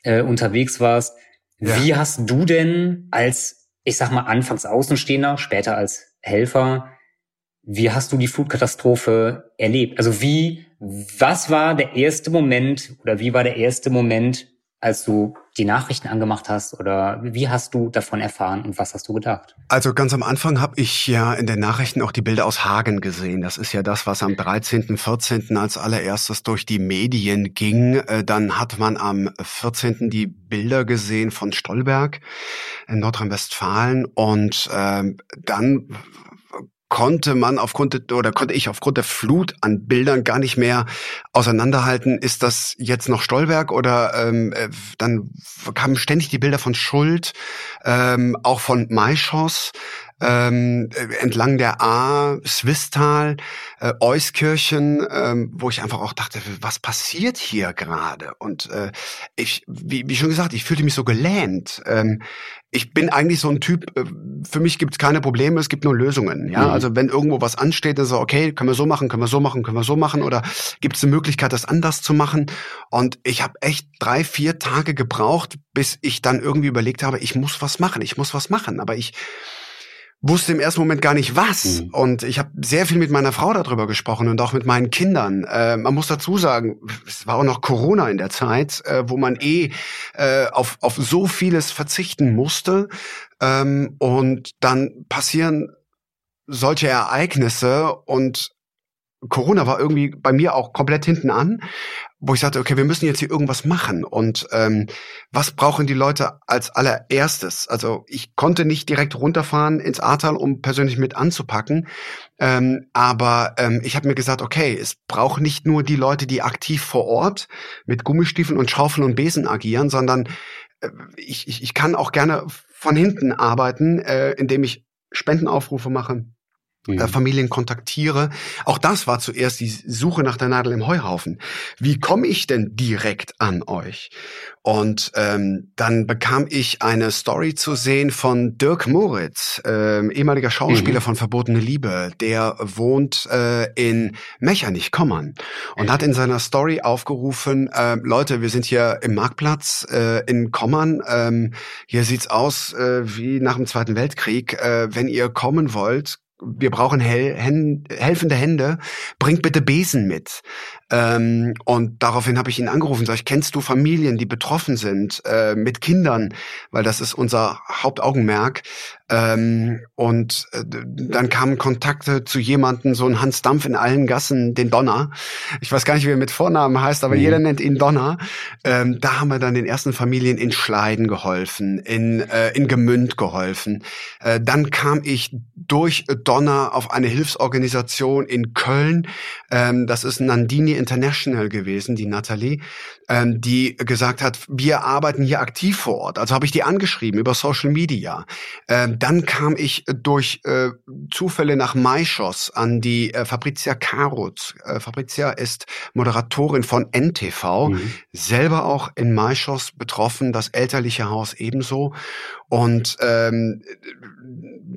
äh, unterwegs warst. Ja. Wie hast du denn als, ich sag mal, anfangs Außenstehender, später als Helfer, wie hast du die Flutkatastrophe erlebt? Also wie, was war der erste Moment oder wie war der erste Moment, als du die Nachrichten angemacht hast oder wie hast du davon erfahren und was hast du gedacht? Also ganz am Anfang habe ich ja in den Nachrichten auch die Bilder aus Hagen gesehen. Das ist ja das, was am 13., 14. als allererstes durch die Medien ging. Äh, dann hat man am 14. die Bilder gesehen von Stolberg in Nordrhein-Westfalen und äh, dann konnte man aufgrund oder konnte ich aufgrund der Flut an Bildern gar nicht mehr auseinanderhalten, ist das jetzt noch Stolberg oder ähm, äh, dann kamen ständig die Bilder von Schuld, ähm, auch von Maischoss ähm, entlang der A, Swisttal, äh, Euskirchen, ähm, wo ich einfach auch dachte, was passiert hier gerade? Und äh, ich, wie, wie schon gesagt, ich fühlte mich so gelähmt. Ähm, ich bin eigentlich so ein Typ, äh, für mich gibt es keine Probleme, es gibt nur Lösungen. Ja, mhm. also wenn irgendwo was ansteht, dann so, okay, können wir so machen, können wir so machen, können wir so machen oder gibt es eine Möglichkeit, das anders zu machen? Und ich habe echt drei, vier Tage gebraucht, bis ich dann irgendwie überlegt habe, ich muss was machen, ich muss was machen. Aber ich wusste im ersten Moment gar nicht was. Mhm. Und ich habe sehr viel mit meiner Frau darüber gesprochen und auch mit meinen Kindern. Äh, man muss dazu sagen, es war auch noch Corona in der Zeit, äh, wo man eh äh, auf, auf so vieles verzichten musste. Ähm, und dann passieren solche Ereignisse und Corona war irgendwie bei mir auch komplett hinten an, wo ich sagte, okay, wir müssen jetzt hier irgendwas machen. Und ähm, was brauchen die Leute als allererstes? Also ich konnte nicht direkt runterfahren ins Ahrtal, um persönlich mit anzupacken. Ähm, aber ähm, ich habe mir gesagt, okay, es braucht nicht nur die Leute, die aktiv vor Ort mit Gummistiefeln und Schaufeln und Besen agieren, sondern äh, ich, ich, ich kann auch gerne von hinten arbeiten, äh, indem ich Spendenaufrufe mache, mhm. äh, Familien kontaktiere. Auch das war zuerst die Suche nach der Nadel im Heuhaufen. Wie komme ich denn direkt an euch? Und ähm, dann bekam ich eine Story zu sehen von Dirk Moritz, äh, ehemaliger Schauspieler mhm. von Verbotene Liebe. Der wohnt äh, in Mechernich-Kommern und hat in seiner Story aufgerufen, äh, Leute, wir sind hier im Marktplatz äh, in Kommern. Ähm, hier sieht's aus äh, wie nach dem Zweiten Weltkrieg. Äh, wenn ihr kommen wollt, wir brauchen hel helfende Hände, bringt bitte Besen mit. Ähm, und daraufhin habe ich ihn angerufen, sag ich, kennst du Familien, die betroffen sind äh, mit Kindern, weil das ist unser Hauptaugenmerk. Ähm, und äh, dann kamen Kontakte zu jemanden, so ein Hans Dampf in allen Gassen, den Donner. Ich weiß gar nicht, wie er mit Vornamen heißt, aber mhm. jeder nennt ihn Donner. Ähm, da haben wir dann den ersten Familien in Schleiden geholfen, in, äh, in Gemünd geholfen. Äh, dann kam ich durch Donner auf eine Hilfsorganisation in Köln. Ähm, das ist Nandini International gewesen, die Nathalie ähm, die gesagt hat, wir arbeiten hier aktiv vor Ort. Also habe ich die angeschrieben über Social Media. Ähm, dann kam ich durch äh, Zufälle nach Maischoss an die äh, Fabrizia Karutz. Äh, Fabrizia ist Moderatorin von NTV, mhm. selber auch in Maischoss betroffen, das elterliche Haus ebenso. Und ähm,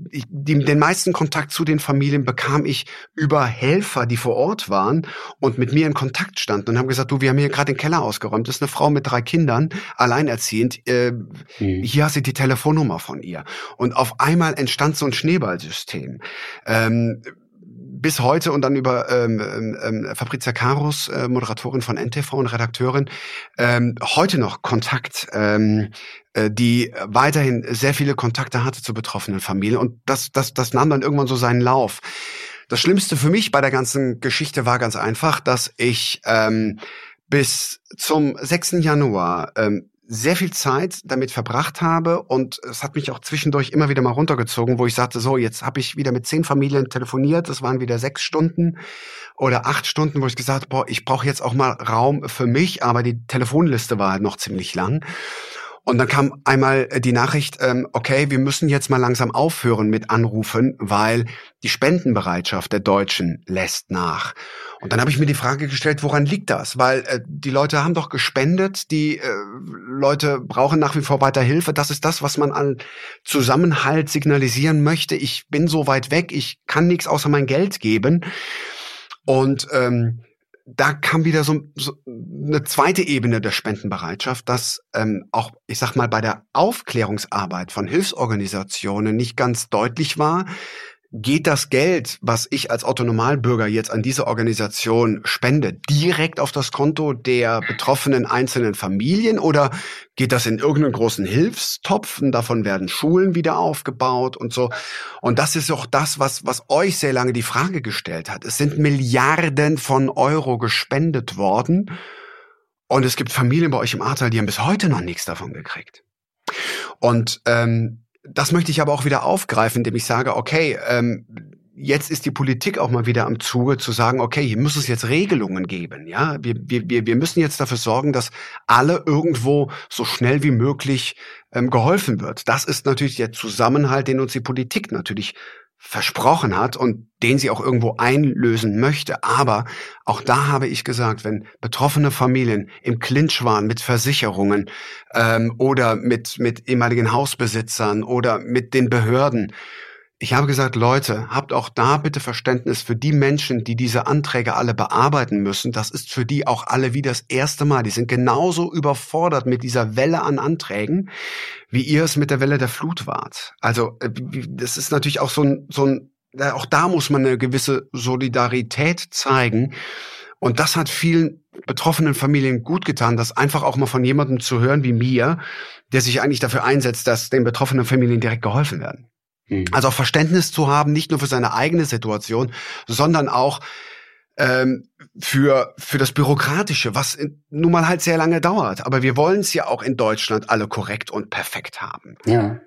ich, die, den meisten Kontakt zu den Familien bekam ich über Helfer, die vor Ort waren und mit mir in Kontakt standen und haben gesagt, du, wir haben hier gerade den Keller ausgeräumt. Das ist eine Frau mit drei Kindern, alleinerziehend. Äh, mhm. Hier hast du die Telefonnummer von ihr. Und auf einmal entstand so ein Schneeballsystem. Ähm, bis heute und dann über ähm, ähm, ähm, Fabrizia Karus, äh, Moderatorin von NTV und Redakteurin, ähm, heute noch Kontakt, ähm, äh, die weiterhin sehr viele Kontakte hatte zu betroffenen Familien und das, das, das nahm dann irgendwann so seinen Lauf. Das Schlimmste für mich bei der ganzen Geschichte war ganz einfach, dass ich ähm, bis zum 6. Januar ähm, sehr viel Zeit damit verbracht habe und es hat mich auch zwischendurch immer wieder mal runtergezogen, wo ich sagte, so, jetzt habe ich wieder mit zehn Familien telefoniert, das waren wieder sechs Stunden oder acht Stunden, wo ich gesagt habe, boah, ich brauche jetzt auch mal Raum für mich, aber die Telefonliste war halt noch ziemlich lang. Und dann kam einmal äh, die Nachricht, ähm, okay, wir müssen jetzt mal langsam aufhören mit Anrufen, weil die Spendenbereitschaft der Deutschen lässt nach. Und dann habe ich mir die Frage gestellt, woran liegt das? Weil äh, die Leute haben doch gespendet, die äh, Leute brauchen nach wie vor weiter Hilfe. Das ist das, was man an Zusammenhalt signalisieren möchte. Ich bin so weit weg, ich kann nichts außer mein Geld geben. Und ähm, da kam wieder so, so eine zweite Ebene der Spendenbereitschaft, dass ähm, auch, ich sag mal, bei der Aufklärungsarbeit von Hilfsorganisationen nicht ganz deutlich war, geht das Geld, was ich als Autonomalbürger jetzt an diese Organisation spende, direkt auf das Konto der betroffenen einzelnen Familien oder geht das in irgendeinen großen Hilfstopf und davon werden Schulen wieder aufgebaut und so. Und das ist auch das, was, was euch sehr lange die Frage gestellt hat. Es sind Milliarden von Euro gespendet worden und es gibt Familien bei euch im Ahrtal, die haben bis heute noch nichts davon gekriegt. Und ähm, das möchte ich aber auch wieder aufgreifen, indem ich sage, okay, ähm, jetzt ist die Politik auch mal wieder am Zuge zu sagen, okay, hier muss es jetzt Regelungen geben, ja. Wir, wir, wir müssen jetzt dafür sorgen, dass alle irgendwo so schnell wie möglich ähm, geholfen wird. Das ist natürlich der Zusammenhalt, den uns die Politik natürlich versprochen hat und den sie auch irgendwo einlösen möchte. Aber auch da habe ich gesagt, wenn betroffene Familien im Clinch waren mit Versicherungen ähm, oder mit, mit ehemaligen Hausbesitzern oder mit den Behörden, ich habe gesagt, Leute, habt auch da bitte Verständnis für die Menschen, die diese Anträge alle bearbeiten müssen. Das ist für die auch alle wie das erste Mal. Die sind genauso überfordert mit dieser Welle an Anträgen, wie ihr es mit der Welle der Flut wart. Also, äh, das ist natürlich auch so ein, so ein, auch da muss man eine gewisse Solidarität zeigen. Und das hat vielen betroffenen Familien gut getan, das einfach auch mal von jemandem zu hören wie mir, der sich eigentlich dafür einsetzt, dass den betroffenen Familien direkt geholfen werden. Mhm. Also auch Verständnis zu haben, nicht nur für seine eigene Situation, sondern auch ähm, für, für das Bürokratische, was nun mal halt sehr lange dauert. Aber wir wollen es ja auch in Deutschland alle korrekt und perfekt haben. Ja.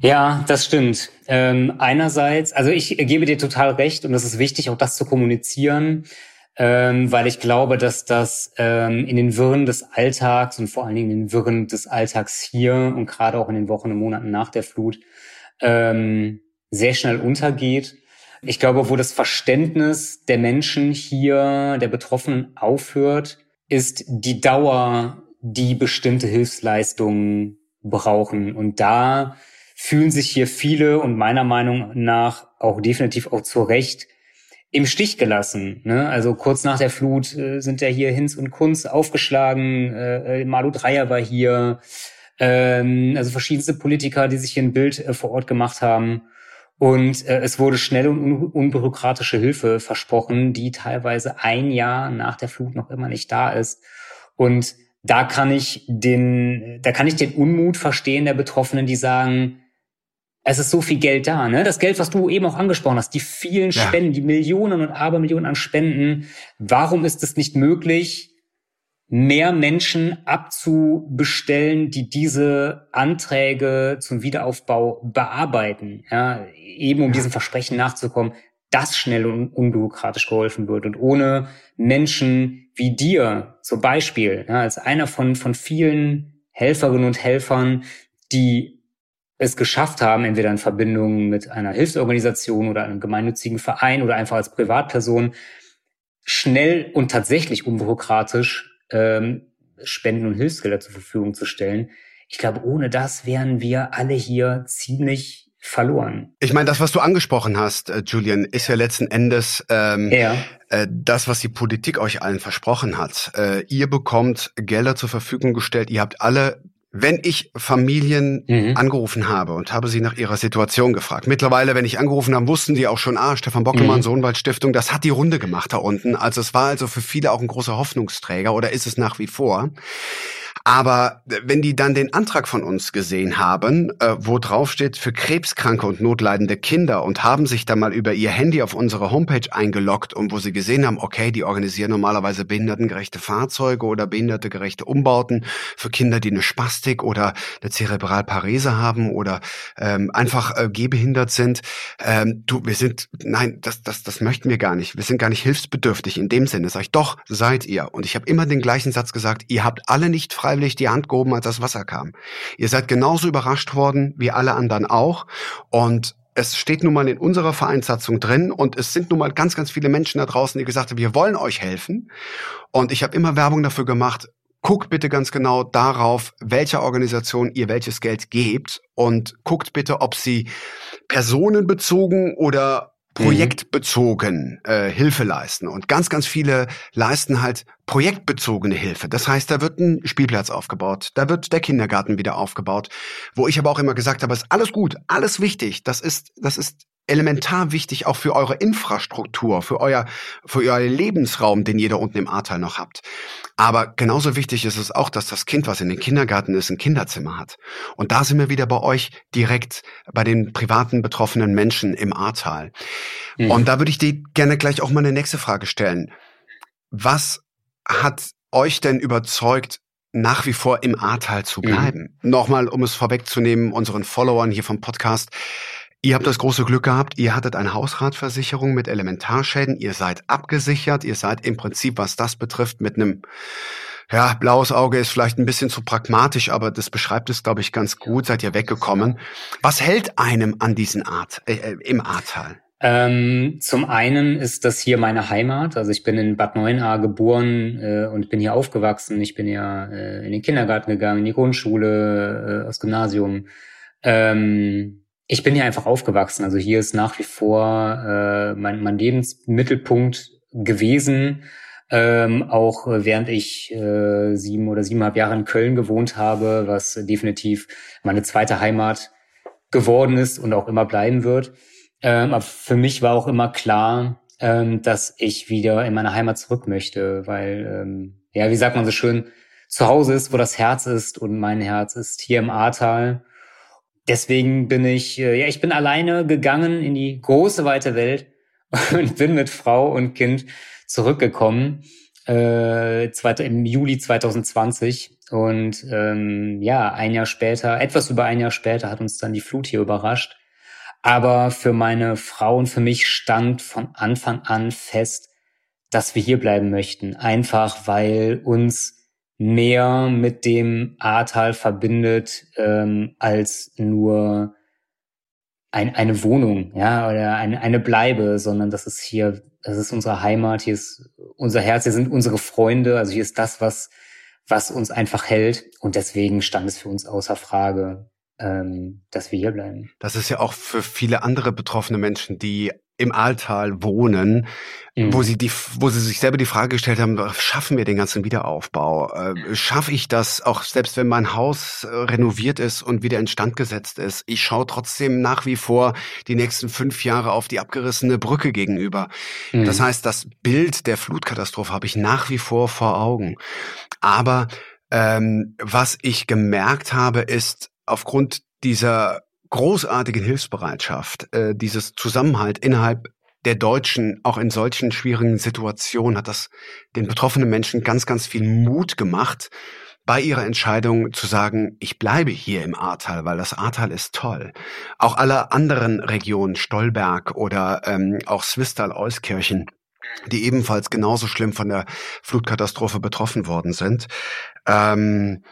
Ja, das stimmt. Ähm, einerseits, also ich gebe dir total recht und es ist wichtig, auch das zu kommunizieren ähm, weil ich glaube, dass das ähm, in den Wirren des Alltags und vor allen Dingen in den Wirren des Alltags hier und gerade auch in den Wochen und Monaten nach der Flut ähm, sehr schnell untergeht. Ich glaube, wo das Verständnis der Menschen hier, der Betroffenen aufhört, ist die Dauer, die bestimmte Hilfsleistungen brauchen. Und da fühlen sich hier viele und meiner Meinung nach auch definitiv auch zu Recht im Stich gelassen. Ne? Also kurz nach der Flut äh, sind ja hier Hinz und Kunz aufgeschlagen, äh, äh, Malu Dreyer war hier, ähm, also verschiedenste Politiker, die sich hier ein Bild äh, vor Ort gemacht haben. Und äh, es wurde schnelle und un unbürokratische Hilfe versprochen, die teilweise ein Jahr nach der Flut noch immer nicht da ist. Und da kann ich den, da kann ich den Unmut verstehen der Betroffenen, die sagen, es ist so viel Geld da, ne? Das Geld, was du eben auch angesprochen hast, die vielen ja. Spenden, die Millionen und Abermillionen an Spenden. Warum ist es nicht möglich, mehr Menschen abzubestellen, die diese Anträge zum Wiederaufbau bearbeiten, ja, eben um ja. diesem Versprechen nachzukommen, dass schnell und unbürokratisch geholfen wird und ohne Menschen wie dir zum Beispiel, ja, als einer von, von vielen Helferinnen und Helfern, die es geschafft haben, entweder in Verbindung mit einer Hilfsorganisation oder einem gemeinnützigen Verein oder einfach als Privatperson, schnell und tatsächlich unbürokratisch ähm, Spenden und Hilfsgelder zur Verfügung zu stellen. Ich glaube, ohne das wären wir alle hier ziemlich verloren. Ich meine, das, was du angesprochen hast, äh, Julian, ist ja letzten Endes ähm, ja. äh, das, was die Politik euch allen versprochen hat. Äh, ihr bekommt Gelder zur Verfügung gestellt, ihr habt alle wenn ich Familien mhm. angerufen habe und habe sie nach ihrer Situation gefragt. Mittlerweile, wenn ich angerufen habe, wussten sie auch schon, ah, Stefan Bockelmann, mhm. Sohnwald Stiftung, das hat die Runde gemacht da unten. Also es war also für viele auch ein großer Hoffnungsträger oder ist es nach wie vor. Aber wenn die dann den Antrag von uns gesehen haben, äh, wo drauf steht für krebskranke und notleidende Kinder und haben sich dann mal über ihr Handy auf unsere Homepage eingeloggt und wo sie gesehen haben, okay, die organisieren normalerweise behindertengerechte Fahrzeuge oder behindertegerechte Umbauten für Kinder, die eine Spastik oder eine Zerebralparese haben oder ähm, einfach äh, gehbehindert sind. Ähm, du, wir sind, nein, das, das, das möchten wir gar nicht. Wir sind gar nicht hilfsbedürftig in dem Sinne. Sag ich, doch, seid ihr. Und ich habe immer den gleichen Satz gesagt, ihr habt alle nicht freiwillig die Hand gehoben, als das Wasser kam. Ihr seid genauso überrascht worden wie alle anderen auch. Und es steht nun mal in unserer Vereinssatzung drin und es sind nun mal ganz, ganz viele Menschen da draußen, die gesagt haben, wir wollen euch helfen. Und ich habe immer Werbung dafür gemacht, guckt bitte ganz genau darauf, welcher Organisation ihr welches Geld gebt und guckt bitte, ob sie personenbezogen oder. Projektbezogen äh, Hilfe leisten. Und ganz, ganz viele leisten halt projektbezogene Hilfe. Das heißt, da wird ein Spielplatz aufgebaut, da wird der Kindergarten wieder aufgebaut, wo ich aber auch immer gesagt habe, ist alles gut, alles wichtig. Das ist, das ist elementar wichtig auch für eure Infrastruktur, für euer, für euer Lebensraum, den ihr da unten im Ahrtal noch habt. Aber genauso wichtig ist es auch, dass das Kind, was in den Kindergarten ist, ein Kinderzimmer hat. Und da sind wir wieder bei euch direkt bei den privaten betroffenen Menschen im Ahrtal. Mhm. Und da würde ich dir gerne gleich auch mal eine nächste Frage stellen. Was hat euch denn überzeugt, nach wie vor im Ahrtal zu mhm. bleiben? Mhm. Nochmal, um es vorwegzunehmen, unseren Followern hier vom Podcast. Ihr habt das große Glück gehabt, ihr hattet eine Hausratversicherung mit Elementarschäden, ihr seid abgesichert, ihr seid im Prinzip, was das betrifft, mit einem ja, blaues Auge ist vielleicht ein bisschen zu pragmatisch, aber das beschreibt es, glaube ich, ganz gut. Seid ihr weggekommen? Was hält einem an diesen Art äh, äh, im Ahrtal? Ähm, zum einen ist das hier meine Heimat. Also ich bin in Bad Neuenahr geboren äh, und bin hier aufgewachsen. Ich bin ja äh, in den Kindergarten gegangen, in die Grundschule, äh, aufs Gymnasium. Ähm, ich bin hier einfach aufgewachsen. Also hier ist nach wie vor äh, mein, mein Lebensmittelpunkt gewesen. Ähm, auch während ich äh, sieben oder siebeneinhalb Jahre in Köln gewohnt habe, was definitiv meine zweite Heimat geworden ist und auch immer bleiben wird. Ähm, aber für mich war auch immer klar, ähm, dass ich wieder in meine Heimat zurück möchte, weil, ähm, ja, wie sagt man so schön, zu Hause ist, wo das Herz ist und mein Herz ist hier im Ahrtal deswegen bin ich, äh, ja, ich bin alleine gegangen in die große weite Welt <laughs> und bin mit Frau und Kind zurückgekommen äh, im Juli 2020 und ähm, ja, ein Jahr später, etwas über ein Jahr später hat uns dann die Flut hier überrascht. Aber für meine Frau und für mich stand von Anfang an fest, dass wir hier bleiben möchten. Einfach weil uns mehr mit dem Ahrtal verbindet ähm, als nur ein, eine Wohnung, ja, oder eine, eine Bleibe, sondern das ist hier, das ist unsere Heimat, hier ist unser Herz, hier sind unsere Freunde, also hier ist das, was, was uns einfach hält. Und deswegen stand es für uns außer Frage, ähm, dass wir hier bleiben. Das ist ja auch für viele andere betroffene Menschen, die im Ahrtal wohnen, mhm. wo sie die, wo sie sich selber die Frage gestellt haben, schaffen wir den ganzen Wiederaufbau? Äh, Schaffe ich das, auch selbst wenn mein Haus äh, renoviert ist und wieder instand gesetzt ist? Ich schaue trotzdem nach wie vor die nächsten fünf Jahre auf die abgerissene Brücke gegenüber. Mhm. Das heißt, das Bild der Flutkatastrophe habe ich nach wie vor vor Augen. Aber ähm, was ich gemerkt habe, ist aufgrund dieser großartigen Hilfsbereitschaft, äh, dieses Zusammenhalt innerhalb der Deutschen, auch in solchen schwierigen Situationen, hat das den betroffenen Menschen ganz, ganz viel Mut gemacht, bei ihrer Entscheidung zu sagen, ich bleibe hier im Ahrtal, weil das Ahrtal ist toll. Auch alle anderen Regionen, Stolberg oder ähm, auch Swistal-Euskirchen, die ebenfalls genauso schlimm von der Flutkatastrophe betroffen worden sind. Ähm,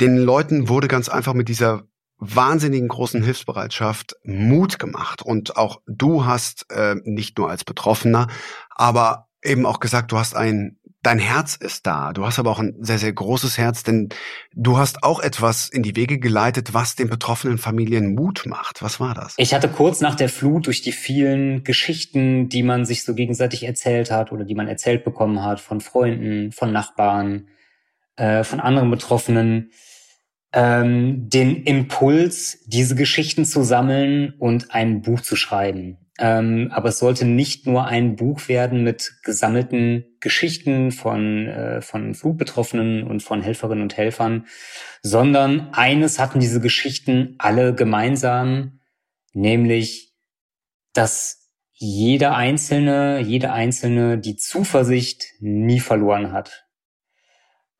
den Leuten wurde ganz einfach mit dieser wahnsinnigen großen Hilfsbereitschaft Mut gemacht. Und auch du hast äh, nicht nur als Betroffener, aber eben auch gesagt, du hast ein, dein Herz ist da. Du hast aber auch ein sehr, sehr großes Herz, denn du hast auch etwas in die Wege geleitet, was den betroffenen Familien Mut macht. Was war das? Ich hatte kurz nach der Flut durch die vielen Geschichten, die man sich so gegenseitig erzählt hat oder die man erzählt bekommen hat von Freunden, von Nachbarn, äh, von anderen Betroffenen, ähm, den Impuls, diese Geschichten zu sammeln und ein Buch zu schreiben. Ähm, aber es sollte nicht nur ein Buch werden mit gesammelten Geschichten von, äh, von Flugbetroffenen und von Helferinnen und Helfern, sondern eines hatten diese Geschichten alle gemeinsam, nämlich, dass jeder Einzelne, jede Einzelne die Zuversicht nie verloren hat.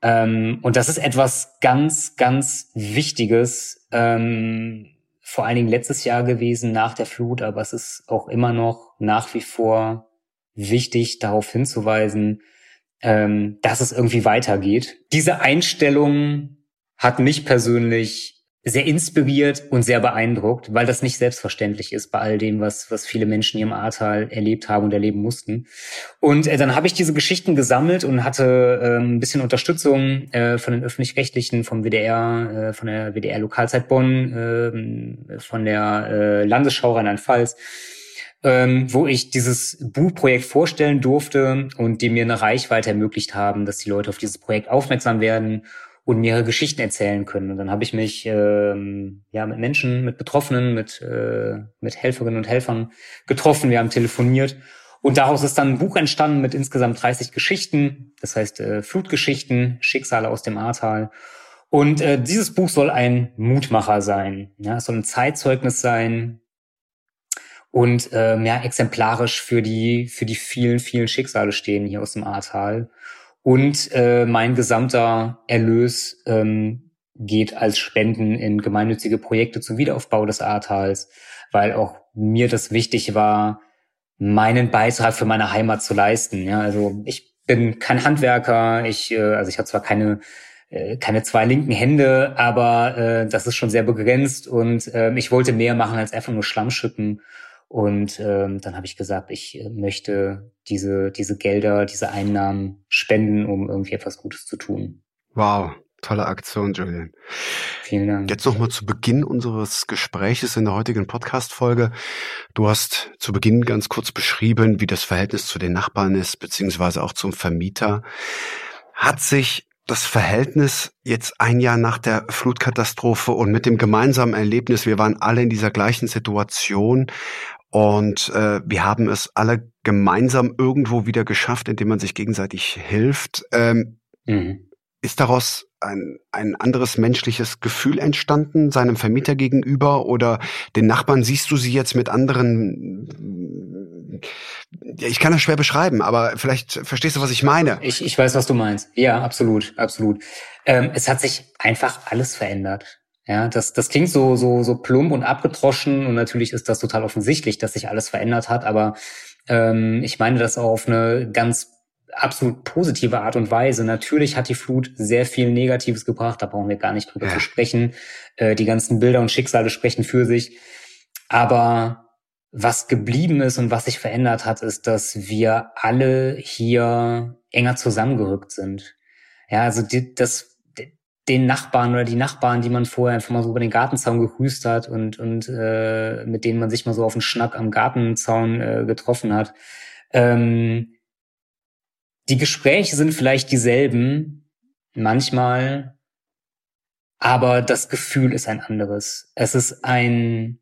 Ähm, und das ist etwas ganz, ganz Wichtiges, ähm, vor allen Dingen letztes Jahr gewesen nach der Flut, aber es ist auch immer noch nach wie vor wichtig, darauf hinzuweisen, ähm, dass es irgendwie weitergeht. Diese Einstellung hat mich persönlich sehr inspiriert und sehr beeindruckt, weil das nicht selbstverständlich ist bei all dem, was, was viele Menschen hier im Ahrtal erlebt haben und erleben mussten. Und äh, dann habe ich diese Geschichten gesammelt und hatte äh, ein bisschen Unterstützung äh, von den öffentlich-rechtlichen, vom WDR, äh, von der WDR Lokalzeit Bonn, äh, von der äh, Landesschau Rheinland-Pfalz. Ähm, wo ich dieses Buchprojekt vorstellen durfte und die mir eine Reichweite ermöglicht haben, dass die Leute auf dieses Projekt aufmerksam werden und mir Geschichten erzählen können. Und dann habe ich mich ähm, ja mit Menschen, mit Betroffenen, mit äh, mit Helferinnen und Helfern getroffen. Wir haben telefoniert und daraus ist dann ein Buch entstanden mit insgesamt 30 Geschichten. Das heißt äh, Flutgeschichten, Schicksale aus dem Ahrtal. Und äh, dieses Buch soll ein Mutmacher sein. Ja, es soll ein Zeitzeugnis sein und äh, ja exemplarisch für die für die vielen vielen Schicksale stehen hier aus dem Ahrtal. Und äh, mein gesamter Erlös ähm, geht als Spenden in gemeinnützige Projekte zum Wiederaufbau des Ahrtals, weil auch mir das wichtig war, meinen Beitrag für meine Heimat zu leisten. Ja, also ich bin kein Handwerker, ich, äh, also ich habe zwar keine äh, keine zwei linken Hände, aber äh, das ist schon sehr begrenzt und äh, ich wollte mehr machen als einfach nur Schlamm schütten und ähm, dann habe ich gesagt, ich äh, möchte diese, diese Gelder, diese Einnahmen spenden, um irgendwie etwas Gutes zu tun. Wow, tolle Aktion, Julian. Vielen Dank. Jetzt nochmal zu Beginn unseres Gespräches in der heutigen Podcast-Folge. Du hast zu Beginn ganz kurz beschrieben, wie das Verhältnis zu den Nachbarn ist, beziehungsweise auch zum Vermieter. Hat sich das Verhältnis jetzt ein Jahr nach der Flutkatastrophe und mit dem gemeinsamen Erlebnis, wir waren alle in dieser gleichen Situation, und äh, wir haben es alle gemeinsam irgendwo wieder geschafft, indem man sich gegenseitig hilft. Ähm, mhm. Ist daraus ein, ein anderes menschliches Gefühl entstanden, seinem Vermieter gegenüber oder den Nachbarn? Siehst du sie jetzt mit anderen? Ich kann das schwer beschreiben, aber vielleicht verstehst du, was ich meine. Ich, ich weiß, was du meinst. Ja, absolut, absolut. Ähm, es hat sich einfach alles verändert. Ja, das, das klingt so, so, so plump und abgetroschen und natürlich ist das total offensichtlich, dass sich alles verändert hat, aber ähm, ich meine das auch auf eine ganz absolut positive Art und Weise. Natürlich hat die Flut sehr viel Negatives gebracht, da brauchen wir gar nicht drüber ja. zu sprechen. Äh, die ganzen Bilder und Schicksale sprechen für sich. Aber was geblieben ist und was sich verändert hat, ist, dass wir alle hier enger zusammengerückt sind. Ja, also die, das, den Nachbarn oder die Nachbarn, die man vorher einfach mal so über den Gartenzaun gegrüßt hat und, und äh, mit denen man sich mal so auf einen Schnack am Gartenzaun äh, getroffen hat. Ähm, die Gespräche sind vielleicht dieselben, manchmal, aber das Gefühl ist ein anderes. Es ist ein,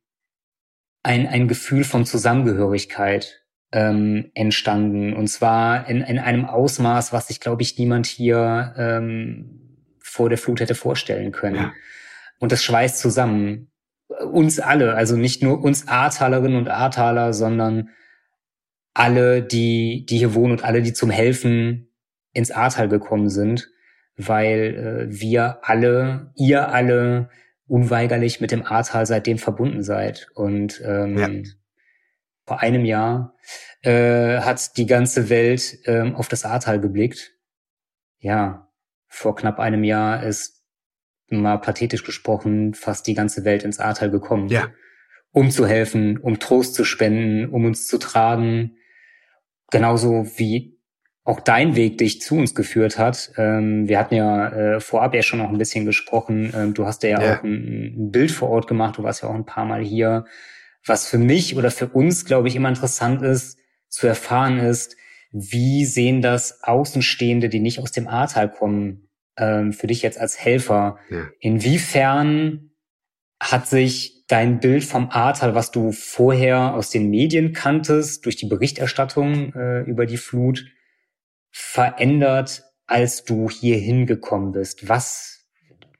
ein, ein Gefühl von Zusammengehörigkeit ähm, entstanden. Und zwar in, in einem Ausmaß, was sich, glaube ich, niemand hier ähm, vor der Flut hätte vorstellen können. Ja. Und das schweißt zusammen. Uns alle, also nicht nur uns Ahrtalerinnen und Ahrtaler, sondern alle, die, die hier wohnen und alle, die zum Helfen ins Ahrtal gekommen sind, weil äh, wir alle, ihr alle unweigerlich mit dem Ahrtal seitdem verbunden seid. Und ähm, ja. vor einem Jahr äh, hat die ganze Welt ähm, auf das Ahrtal geblickt. Ja, vor knapp einem Jahr ist mal pathetisch gesprochen fast die ganze Welt ins Ahrtal gekommen. Ja. Um zu helfen, um Trost zu spenden, um uns zu tragen. Genauso wie auch dein Weg dich zu uns geführt hat. Ähm, wir hatten ja äh, vorab ja schon noch ein bisschen gesprochen. Ähm, du hast ja, ja. auch ein, ein, Bild vor Ort gemacht. Du warst ja auch ein paar Mal hier. Was für mich oder für uns, glaube ich, immer interessant ist, zu erfahren ist, wie sehen das Außenstehende, die nicht aus dem Ahrtal kommen, ähm, für dich jetzt als Helfer? Ja. Inwiefern hat sich dein Bild vom Ahrtal, was du vorher aus den Medien kanntest, durch die Berichterstattung äh, über die Flut, verändert, als du hier hingekommen bist? Was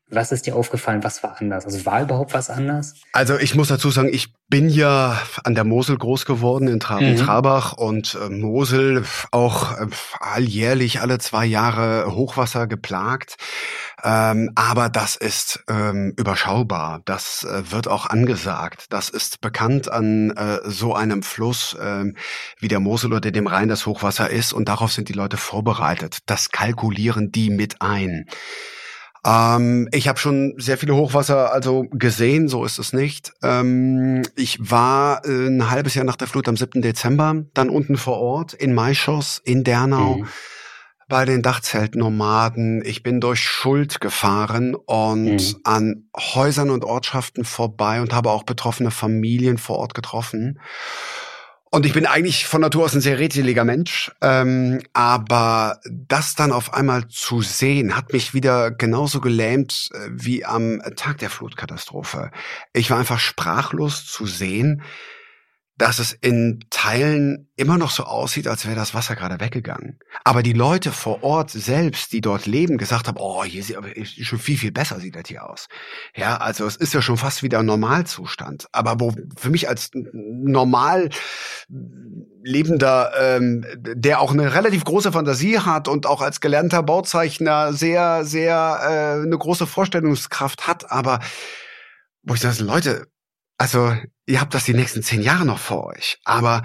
was ist dir aufgefallen? Was war anders? Also war überhaupt was anders? Also ich muss dazu sagen, ich bin ja an der Mosel groß geworden in Traben-Trabach mhm. und äh, Mosel auch äh, alljährlich alle zwei Jahre Hochwasser geplagt. Ähm, aber das ist ähm, überschaubar. Das äh, wird auch angesagt. Das ist bekannt an äh, so einem Fluss äh, wie der Mosel oder dem Rhein das Hochwasser ist und darauf sind die Leute vorbereitet. Das kalkulieren die mit ein. Ähm, ich habe schon sehr viele Hochwasser also gesehen, so ist es nicht. Ähm, ich war äh, ein halbes Jahr nach der Flut am 7. Dezember dann unten vor Ort in Maischoss in Dernau. Mhm. Bei den Dachzeltnomaden. Ich bin durch Schuld gefahren und mhm. an Häusern und Ortschaften vorbei und habe auch betroffene Familien vor Ort getroffen. Und ich bin eigentlich von Natur aus ein sehr redseliger Mensch, ähm, aber das dann auf einmal zu sehen, hat mich wieder genauso gelähmt äh, wie am Tag der Flutkatastrophe. Ich war einfach sprachlos zu sehen, dass es in Teilen immer noch so aussieht, als wäre das Wasser gerade weggegangen. Aber die Leute vor Ort selbst, die dort leben, gesagt haben, oh, hier sieht aber schon viel, viel besser sieht das hier aus. Ja, also es ist ja schon fast wieder ein Normalzustand. Aber wo für mich als normal lebender, ähm, der auch eine relativ große Fantasie hat und auch als gelernter Bauzeichner sehr, sehr äh, eine große Vorstellungskraft hat, aber wo ich sage, Leute, also, ihr habt das die nächsten zehn Jahre noch vor euch. Aber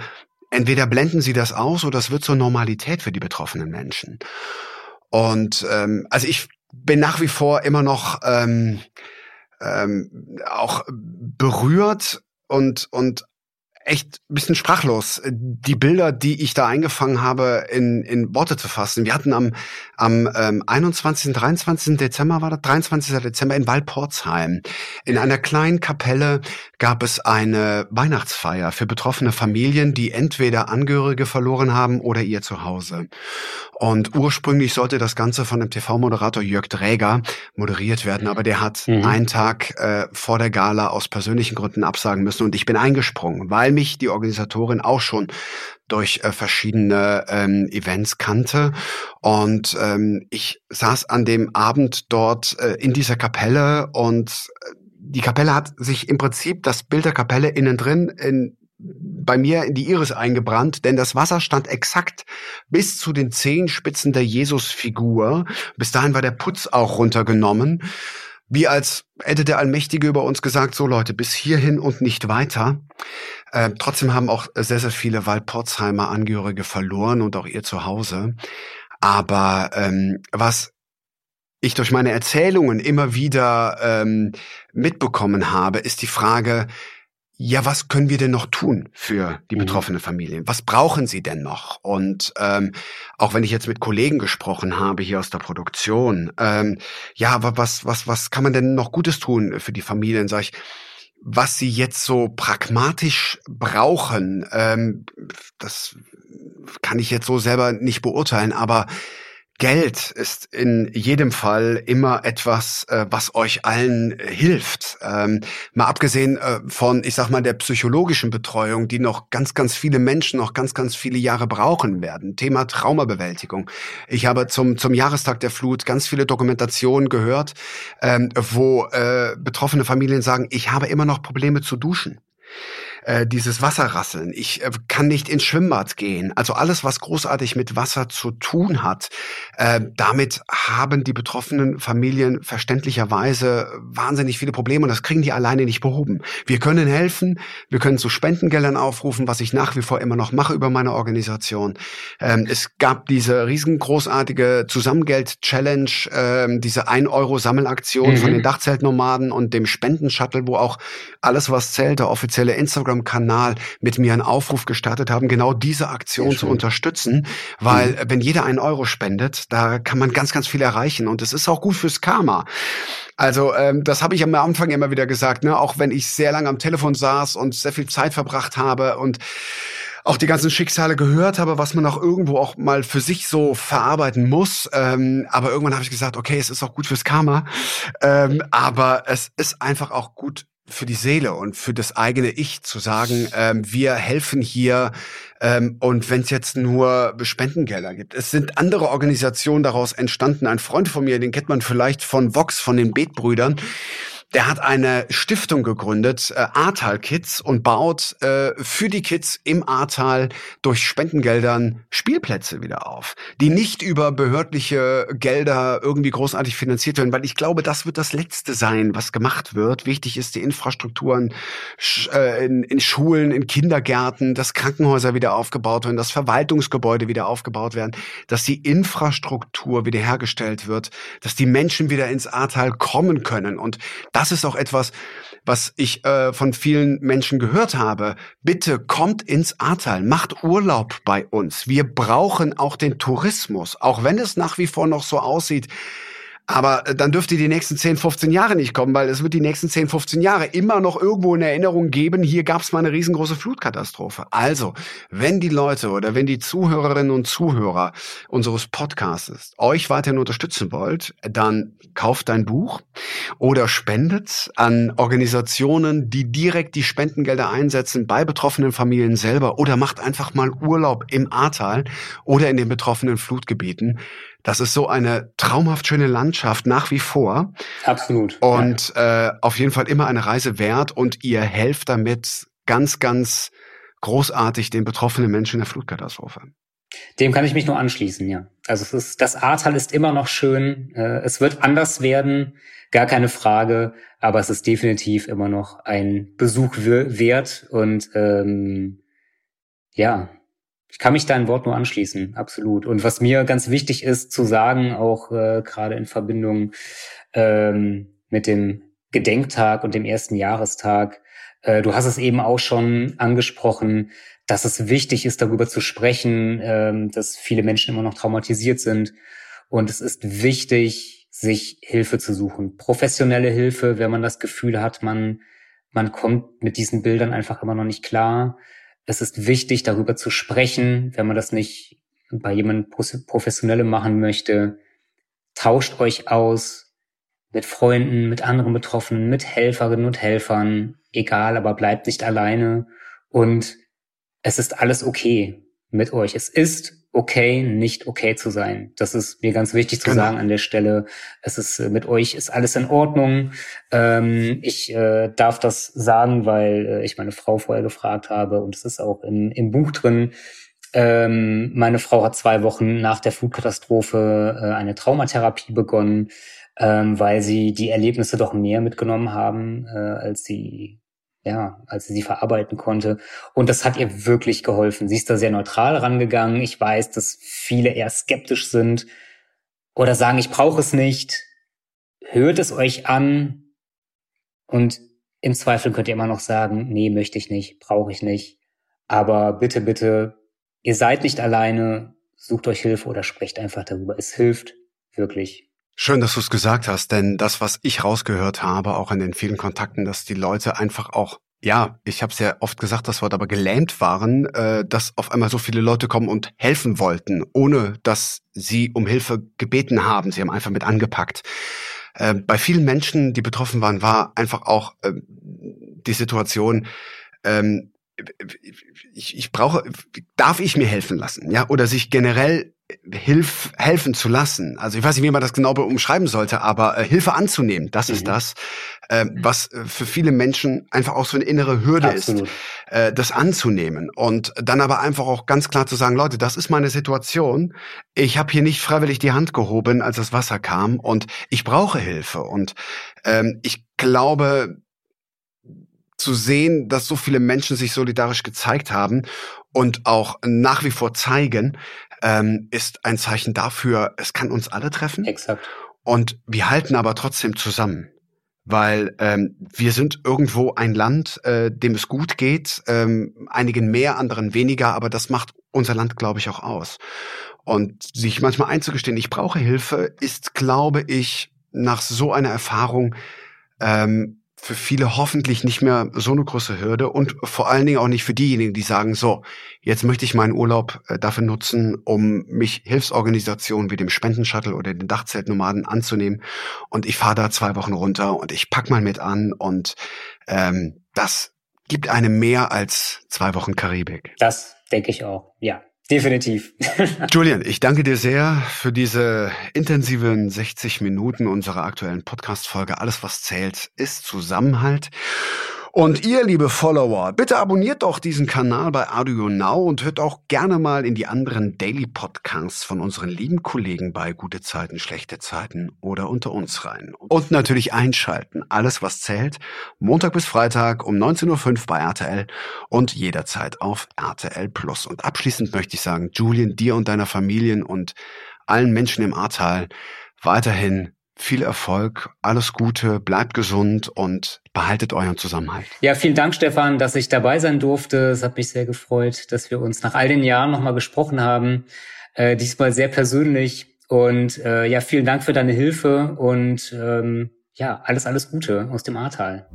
entweder blenden sie das aus oder es wird zur Normalität für die betroffenen Menschen. Und ähm, also ich bin nach wie vor immer noch ähm, ähm, auch berührt und und echt ein bisschen sprachlos, die Bilder, die ich da eingefangen habe, in, in Worte zu fassen. Wir hatten am, am ähm, 21., 23. Dezember, war das 23. Dezember in Waldporzheim. In einer kleinen Kapelle gab es eine Weihnachtsfeier für betroffene Familien, die entweder Angehörige verloren haben oder ihr Zuhause. Und ursprünglich sollte das Ganze von dem TV-Moderator Jörg Dräger moderiert werden, aber der hat mhm. einen Tag äh, vor der Gala aus persönlichen Gründen absagen müssen und ich bin eingesprungen, weil mich die Organisatorin auch schon durch äh, verschiedene ähm, Events kannte. Und ähm, ich saß an dem Abend dort äh, in dieser Kapelle und äh, die Kapelle hat sich im Prinzip das Bild der Kapelle innen drin in bei mir in die Iris eingebrannt, denn das Wasser stand exakt bis zu den Zehenspitzen der Jesusfigur. Bis dahin war der Putz auch runtergenommen. Wie als hätte der Allmächtige über uns gesagt, so Leute, bis hierhin und nicht weiter. Äh, trotzdem haben auch sehr, sehr viele Waldporzheimer Angehörige verloren und auch ihr Zuhause. Aber ähm, was ich durch meine Erzählungen immer wieder ähm, mitbekommen habe, ist die Frage, ja, was können wir denn noch tun für die mhm. betroffene Familie? Was brauchen sie denn noch? Und ähm, auch wenn ich jetzt mit Kollegen gesprochen habe hier aus der Produktion, ähm, ja, aber was, was, was kann man denn noch Gutes tun für die Familien? Sag ich, was sie jetzt so pragmatisch brauchen, ähm, das kann ich jetzt so selber nicht beurteilen, aber Geld ist in jedem Fall immer etwas, äh, was euch allen hilft. Ähm, mal abgesehen äh, von, ich sag mal, der psychologischen Betreuung, die noch ganz, ganz viele Menschen noch ganz, ganz viele Jahre brauchen werden. Thema Traumabewältigung. Ich habe zum, zum Jahrestag der Flut ganz viele Dokumentationen gehört, ähm, wo äh, betroffene Familien sagen, ich habe immer noch Probleme zu duschen äh, dieses Wasserrasseln. Ich äh, kann nicht ins Schwimmbad gehen. Also alles, was großartig mit Wasser zu tun hat. Äh, damit haben die betroffenen Familien verständlicherweise wahnsinnig viele Probleme und das kriegen die alleine nicht behoben. Wir können helfen, wir können zu Spendengeldern aufrufen, was ich nach wie vor immer noch mache über meine Organisation. Ähm, es gab diese riesengroßartige Zusammengeld-Challenge, ähm, diese 1-Euro-Sammelaktion mhm. von den Dachzeltnomaden und dem Spendenshuttle, wo auch alles, was zählt, der offizielle Instagram Instagram-Kanal mit mir einen Aufruf gestartet haben, genau diese Aktion zu unterstützen, weil mhm. wenn jeder einen Euro spendet, da kann man ganz, ganz viel erreichen und es ist auch gut fürs Karma. Also ähm, das habe ich am Anfang immer wieder gesagt, ne? auch wenn ich sehr lange am Telefon saß und sehr viel Zeit verbracht habe und auch die ganzen Schicksale gehört habe, was man auch irgendwo auch mal für sich so verarbeiten muss. Ähm, aber irgendwann habe ich gesagt, okay, es ist auch gut fürs Karma, ähm, aber es ist einfach auch gut für die Seele und für das eigene Ich zu sagen, ähm, wir helfen hier ähm, und wenn es jetzt nur Spendengelder gibt. Es sind andere Organisationen daraus entstanden. Ein Freund von mir, den kennt man vielleicht von Vox, von den Betbrüdern, der hat eine Stiftung gegründet, äh, Ahrtal Kids, und baut äh, für die Kids im Ahrtal durch Spendengeldern Spielplätze wieder auf, die nicht über behördliche Gelder irgendwie großartig finanziert werden, weil ich glaube, das wird das Letzte sein, was gemacht wird. Wichtig ist die Infrastrukturen äh, in, in Schulen, in Kindergärten, dass Krankenhäuser wieder aufgebaut werden, dass Verwaltungsgebäude wieder aufgebaut werden, dass die Infrastruktur wiederhergestellt wird, dass die Menschen wieder ins Ahrtal kommen können und das ist auch etwas, was ich äh, von vielen Menschen gehört habe. Bitte kommt ins Ahrtal, macht Urlaub bei uns. Wir brauchen auch den Tourismus, auch wenn es nach wie vor noch so aussieht, aber äh, dann dürfte die nächsten 10, 15 Jahre nicht kommen, weil es wird die nächsten 10, 15 Jahre immer noch irgendwo in Erinnerung geben, hier gab es mal eine riesengroße Flutkatastrophe. Also, wenn die Leute oder wenn die Zuhörerinnen und Zuhörer unseres Podcasts euch weiterhin unterstützen wollt, dann kauft ein Buch oder spendet an Organisationen, die direkt die Spendengelder einsetzen bei betroffenen Familien selber oder macht einfach mal Urlaub im Ahrtal oder in den betroffenen Flutgebieten. Das ist so eine traumhaft schöne Landschaft nach wie vor. Absolut. Und ja. äh, auf jeden Fall immer eine Reise wert und ihr helft damit ganz, ganz großartig den betroffenen Menschen in der Flutkatastrophe. Dem kann ich mich nur anschließen, ja. Also es ist, das Ahrtal ist immer noch schön. Äh, es wird anders werden, gar keine Frage. Aber es ist definitiv immer noch ein Besuch wert. Und ähm, ja, ich kann mich deinem Wort nur anschließen, absolut. Und was mir ganz wichtig ist zu sagen, auch äh, gerade in Verbindung ähm, mit dem Gedenktag und dem ersten Jahrestag, äh, du hast es eben auch schon angesprochen, dass es wichtig ist, darüber zu sprechen, ähm, dass viele Menschen immer noch traumatisiert sind. Und es ist wichtig, sich Hilfe zu suchen. Professionelle Hilfe, wenn man das Gefühl hat, man, man kommt mit diesen Bildern einfach immer noch nicht klar es ist wichtig, darüber zu sprechen, wenn man das nicht bei jemandem professionellem machen möchte. Tauscht euch aus mit Freunden, mit anderen Betroffenen, mit Helferinnen und Helfern, egal, aber bleibt nicht alleine und es ist alles okay mit euch. Es ist okay, nicht okay zu sein. Das ist mir ganz wichtig zu genau. sagen an der Stelle. Es ist äh, mit euch ist alles in Ordnung. Ähm, ich äh, darf das sagen, weil äh, ich meine Frau vorher gefragt habe und es ist auch im, im Buch drin. Ähm, meine Frau hat zwei Wochen nach der Flutkatastrophe äh, eine Traumatherapie begonnen, ähm, weil sie die Erlebnisse doch mehr mitgenommen haben, äh, als sie ja, als sie sie verarbeiten konnte. Und das hat ihr wirklich geholfen. Sie ist da sehr neutral rangegangen. Ich weiß, dass viele eher skeptisch sind oder sagen, ich brauche es nicht. Hört es euch an und Im Zweifel könnt ihr immer noch sagen, nee, möchte ich nicht, brauche ich nicht. Aber bitte, bitte, ihr seid nicht alleine, sucht euch Hilfe oder sprecht einfach darüber. Es hilft wirklich. Schön, dass du es gesagt hast, denn das, was ich rausgehört habe, auch in den vielen Kontakten, dass die Leute einfach auch ja, ich habe es ja oft gesagt, das Wort aber gelähmt waren, äh, dass auf einmal so viele Leute kommen und helfen wollten, ohne dass sie um Hilfe gebeten haben. Sie haben einfach mit angepackt. Äh, bei vielen Menschen, die betroffen waren, war einfach auch äh, die Situation, ähm, ich, ich brauche, darf ich mir helfen lassen, ja, oder sich generell Hilf, helfen zu lassen. Also ich weiß nicht, wie man das genau umschreiben sollte, aber äh, Hilfe anzunehmen, das mhm. ist das, äh, was äh, für viele Menschen einfach auch so eine innere Hürde Absolut. ist, äh, das anzunehmen und dann aber einfach auch ganz klar zu sagen, Leute, das ist meine Situation. Ich habe hier nicht freiwillig die Hand gehoben, als das Wasser kam und ich brauche Hilfe und ähm, ich glaube, zu sehen, dass so viele Menschen sich solidarisch gezeigt haben und auch nach wie vor zeigen, ähm, ist ein Zeichen dafür, es kann uns alle treffen. Exakt. Und wir halten aber trotzdem zusammen. Weil ähm, wir sind irgendwo ein Land, äh, dem es gut geht, ähm, einigen mehr, anderen weniger, aber das macht unser Land, glaube ich, auch aus. Und sich manchmal einzugestehen, ich brauche Hilfe, ist, glaube ich, nach so einer Erfahrung ähm, für viele hoffentlich nicht mehr so eine große Hürde und vor allen Dingen auch nicht für diejenigen, die sagen, so, jetzt möchte ich meinen Urlaub äh, dafür nutzen, um mich Hilfsorganisationen wie dem Spendenshuttle oder den Dachzeltnomaden anzunehmen und ich fahre da zwei Wochen runter und ich pack mal mit an und ähm, das gibt einem mehr als zwei Wochen Karibik. Das denke ich auch, ja. Definitiv. <laughs> Julian, ich danke dir sehr für diese intensiven 60 Minuten unserer aktuellen Podcast-Folge. Alles, was zählt, ist Zusammenhalt. Und ihr, liebe Follower, bitte abonniert doch diesen Kanal bei Audio Now und hört auch gerne mal in die anderen Daily Podcasts von unseren lieben Kollegen bei Gute Zeiten, Schlechte Zeiten oder unter uns rein. Und natürlich einschalten. Alles, was zählt. Montag bis Freitag um 19.05 Uhr bei RTL und jederzeit auf RTL Plus. Und abschließend möchte ich sagen, Julian, dir und deiner Familien und allen Menschen im Ahrtal weiterhin viel Erfolg, alles Gute, bleibt gesund und behaltet euren Zusammenhalt. Ja, vielen Dank, Stefan, dass ich dabei sein durfte. Es hat mich sehr gefreut, dass wir uns nach all den Jahren nochmal gesprochen haben. Äh, diesmal sehr persönlich. Und äh, ja, vielen Dank für deine Hilfe und ähm, ja, alles, alles Gute aus dem Ahrtal.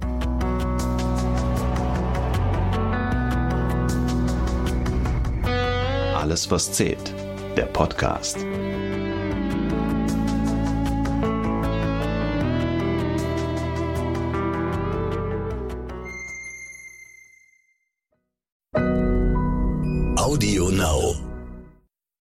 Alles, was zählt. Der Podcast. Audio Now.